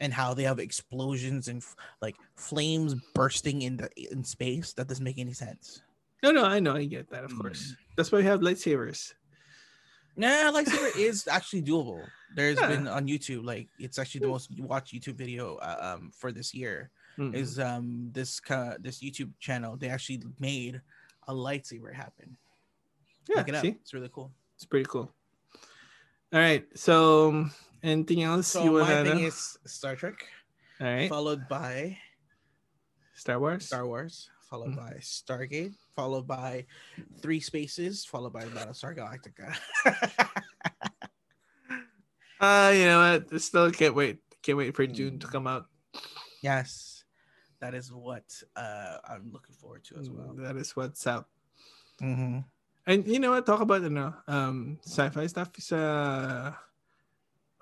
And how they have explosions and f- like flames bursting in the in space? That doesn't make any sense. no, no, I know, I get that, of course. That's why we have lightsabers. Nah, lightsaber is actually doable. There's Yeah. been on YouTube, like it's actually the most watched YouTube video uh, um for this year Mm. is um this of this YouTube channel. They actually made a lightsaber happen. yeah, it see, It's really cool. it's pretty cool. All right, so um, anything else So you my wanna thing know? is Star Trek, All right, followed by Star Wars. Star Wars, followed Mhm. by Stargate, followed by Three Spaces, followed by Battlestar Galactica. Uh, you know what? I Still can't wait. Can't wait for Dune Mm. to come out. yes, that is what uh, I'm looking forward to as well. That is what's up. Mm-hmm. And you know what? Talk about you know, um, sci-fi stuff. Is uh,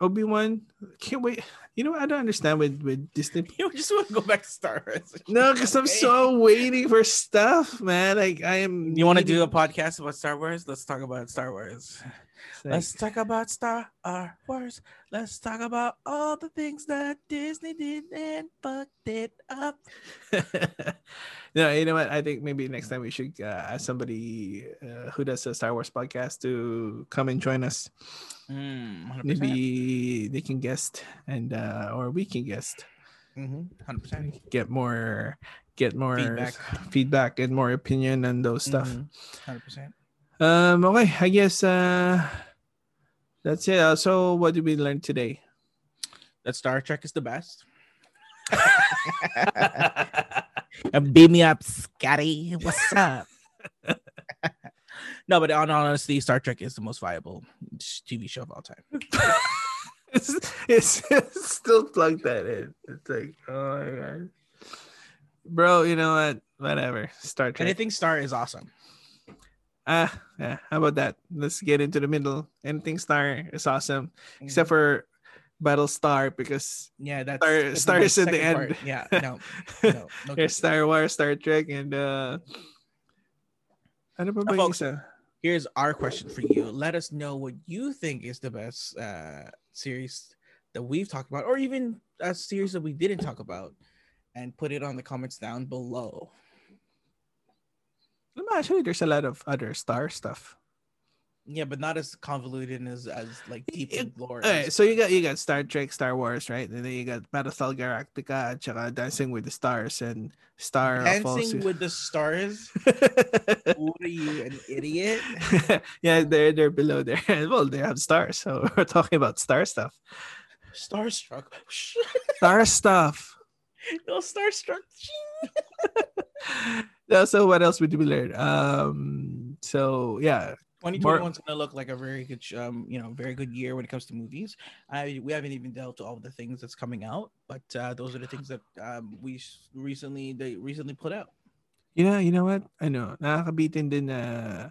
Obi Wan. Can't wait. You know, what? I don't understand with with Disney. You just want to go back to Star Wars. No, because I'm so waiting for stuff, man. Like I am. You want to do a podcast about Star Wars? Let's talk about Star Wars. Let's talk about Star Wars. Let's talk about all the things that Disney did and fucked it up. no, you know what? I think maybe next time we should uh, ask somebody uh, who does a Star Wars podcast to come and join us. Mm, Maybe they can guest and uh, or we can guest. Mhm, 100%. Get more, get more Feedback. feedback and more opinion and those stuff. Mhm, 100%. Um. Okay. I guess uh, that's it. Uh, so, what did we learn today? That Star Trek is the best. and beat me up, Scotty. What's up? no, but on honesty, Star Trek is the most viable TV show of all time. it's, it's, it's still plug that in. It's like, oh my god. bro. You know what? Whatever. Star Trek. Anything Star is awesome. Ah, yeah. How about that? Let's get into the middle. Anything Star is awesome, except for Battlestar because yeah, that's Star that's Star is in the second end. part. Yeah, no, no, no. There's Star Wars, Star Trek, and uh, ano pa ba yung folks, isa? Here's our question for you. Let us know what you think is the best uh, series that we've talked about, or even a series that we didn't talk about, and put it on the comments down below. Actually, there's a lot of other Star stuff. Yeah, but not as convoluted as as like deep in lore. Okay, as- so you got you got Star Trek, Star Wars, right? And then you got Battlestar Galactica, saka Dancing with the Stars, and Star Dancing with the Stars. what are you, an idiot? yeah, they're they're below there. Well, they have stars, so we're talking about star stuff. Starstruck. Star stuff. no, Starstruck. So what else would we learn? Um, so yeah, 2021 is going to look like a very good, um, you know, very good year when it comes to movies. I we haven't even dealt with all the things that's coming out, but uh, those are the things that um, we recently they recently put out. you know, you know what? I know, nakakabitin din na. I,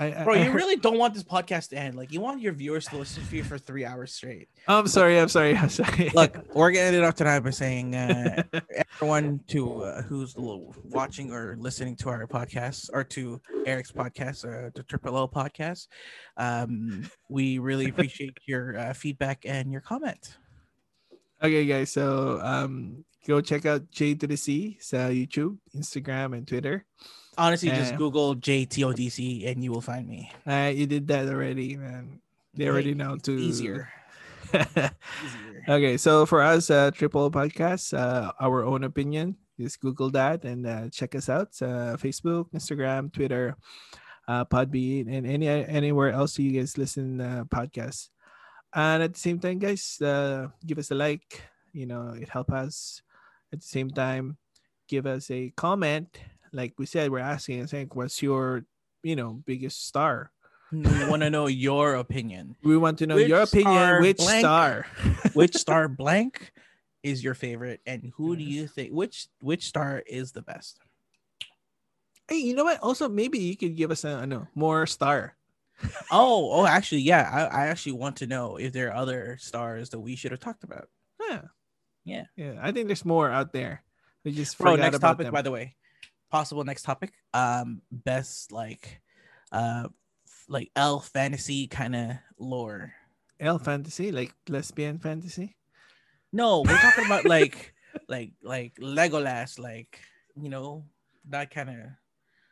I, Bro, I you heard- really don't want this podcast to end. Like, you want your viewers to listen to you for three hours straight. I'm sorry. I'm sorry. I'm sorry. Look, we're gonna end it off tonight by saying uh, everyone to uh, who's watching or listening to our podcast or to Eric's podcast, uh, the Triple O podcast, um, we really appreciate your uh, feedback and your comment. Okay, guys. So um, go check out J to the C sa YouTube, Instagram, and Twitter. Honestly, just. Google JTODC and you will find me. Uh, you did that already, man. They already know too. easier. Easier. okay, so for us, uh, Triple Podcast, uh, our own opinion. Just Google that and uh, check us out. Uh, Facebook, Instagram, Twitter, uh, Podbean, and any anywhere else you guys listen uh, podcasts. And at the same time, guys, uh, give us a like. You know, it helps us. At the same time, give us a comment. Like we said, we're asking, and saying, what's your, you know, biggest star? we want to know your opinion. We want to know Which your opinion. Which blank? star? Which star blank is your favorite, and who do you think which which star is the best? Hey, you know what? Also, maybe you could give us a no more star. Oh, oh, actually, yeah. I, I actually want to know if there are other stars that we should have talked about. Yeah, Yeah. yeah. I think there's more out there. We just Bro, next topic, them. by the way. Possible next topic. Um, best like, uh, like elf fantasy kind of lore. L fantasy, like lesbian fantasy. No, we're talking about like, like, like Legolas, like you know that kind of.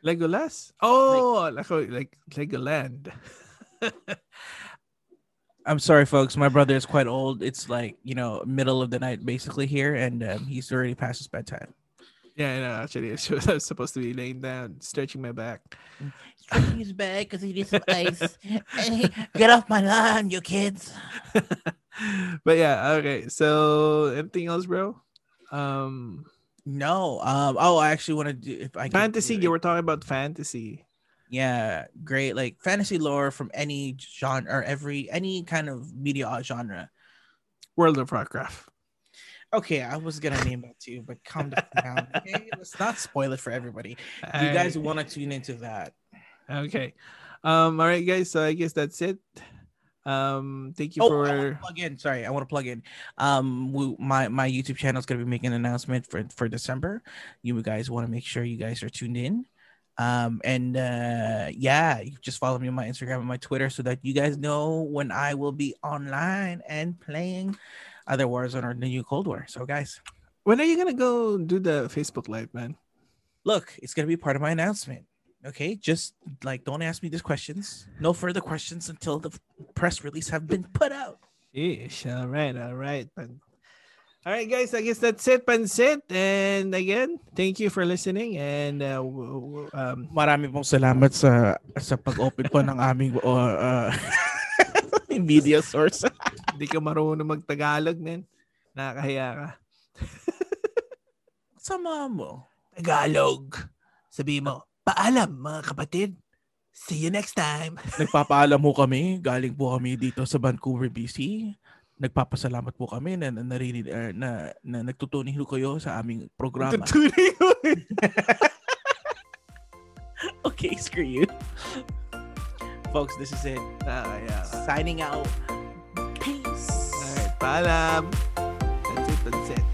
Legolas. Oh, like like Legoland. I'm sorry, folks. My brother is quite old. It's like you know middle of the night basically here, and um, he's already past his bedtime. Yeah, no, actually, I was supposed to be laying down, stretching my back. Stretching his back because he needs some ice. Get off my lawn, you kids. but yeah, okay. So anything else, bro? Um, No. Um. Oh, I actually want to do if I fantasy. You were talking about fantasy. Yeah, great. Like fantasy lore from any genre or every any kind of media genre. World of Warcraft. Okay, I was gonna name that too, but calm down. Okay, let's not spoil it for everybody. You guys I- want to tune into that. Okay. Um, all right, guys. So I guess that's it. Um, thank you Oh, for plug in. Sorry, I want to plug in. Um, we, my my YouTube channel is gonna be making an announcement for for December. You guys want to make sure you guys are tuned in. Um, and uh, yeah, you just follow me on my Instagram and my Twitter so that you guys know when I will be online and playing other Warzone or the new Cold War. So, guys, when are you gonna go do the Facebook live, man? look, it's gonna be part of my announcement. Okay, just like don't ask me these questions. No further questions until the press release have been put out. Ish. All right, all right. Pan- All right, guys. I guess that's it, Pansit. And again, thank you for listening. And uh, w- w- um, Marami pong salamat sa sa pag-open po ng aming uh, uh, media source. hindi ka marunong mag-Tagalog, man. Nakakahiya ka. Sama mo. Tagalog. Sabi mo, paalam mga kapatid. See you next time. Nagpapaalam mo kami. Galing po kami dito sa Vancouver, BC. nagpapasalamat po kami na na, narinig, er, na, na nagtutuning ho kayo sa aming programa. Eh. okay, screw you. Folks, this is it. Ah, yeah. Signing out. Peace. All right. Palam. That's it. That's it.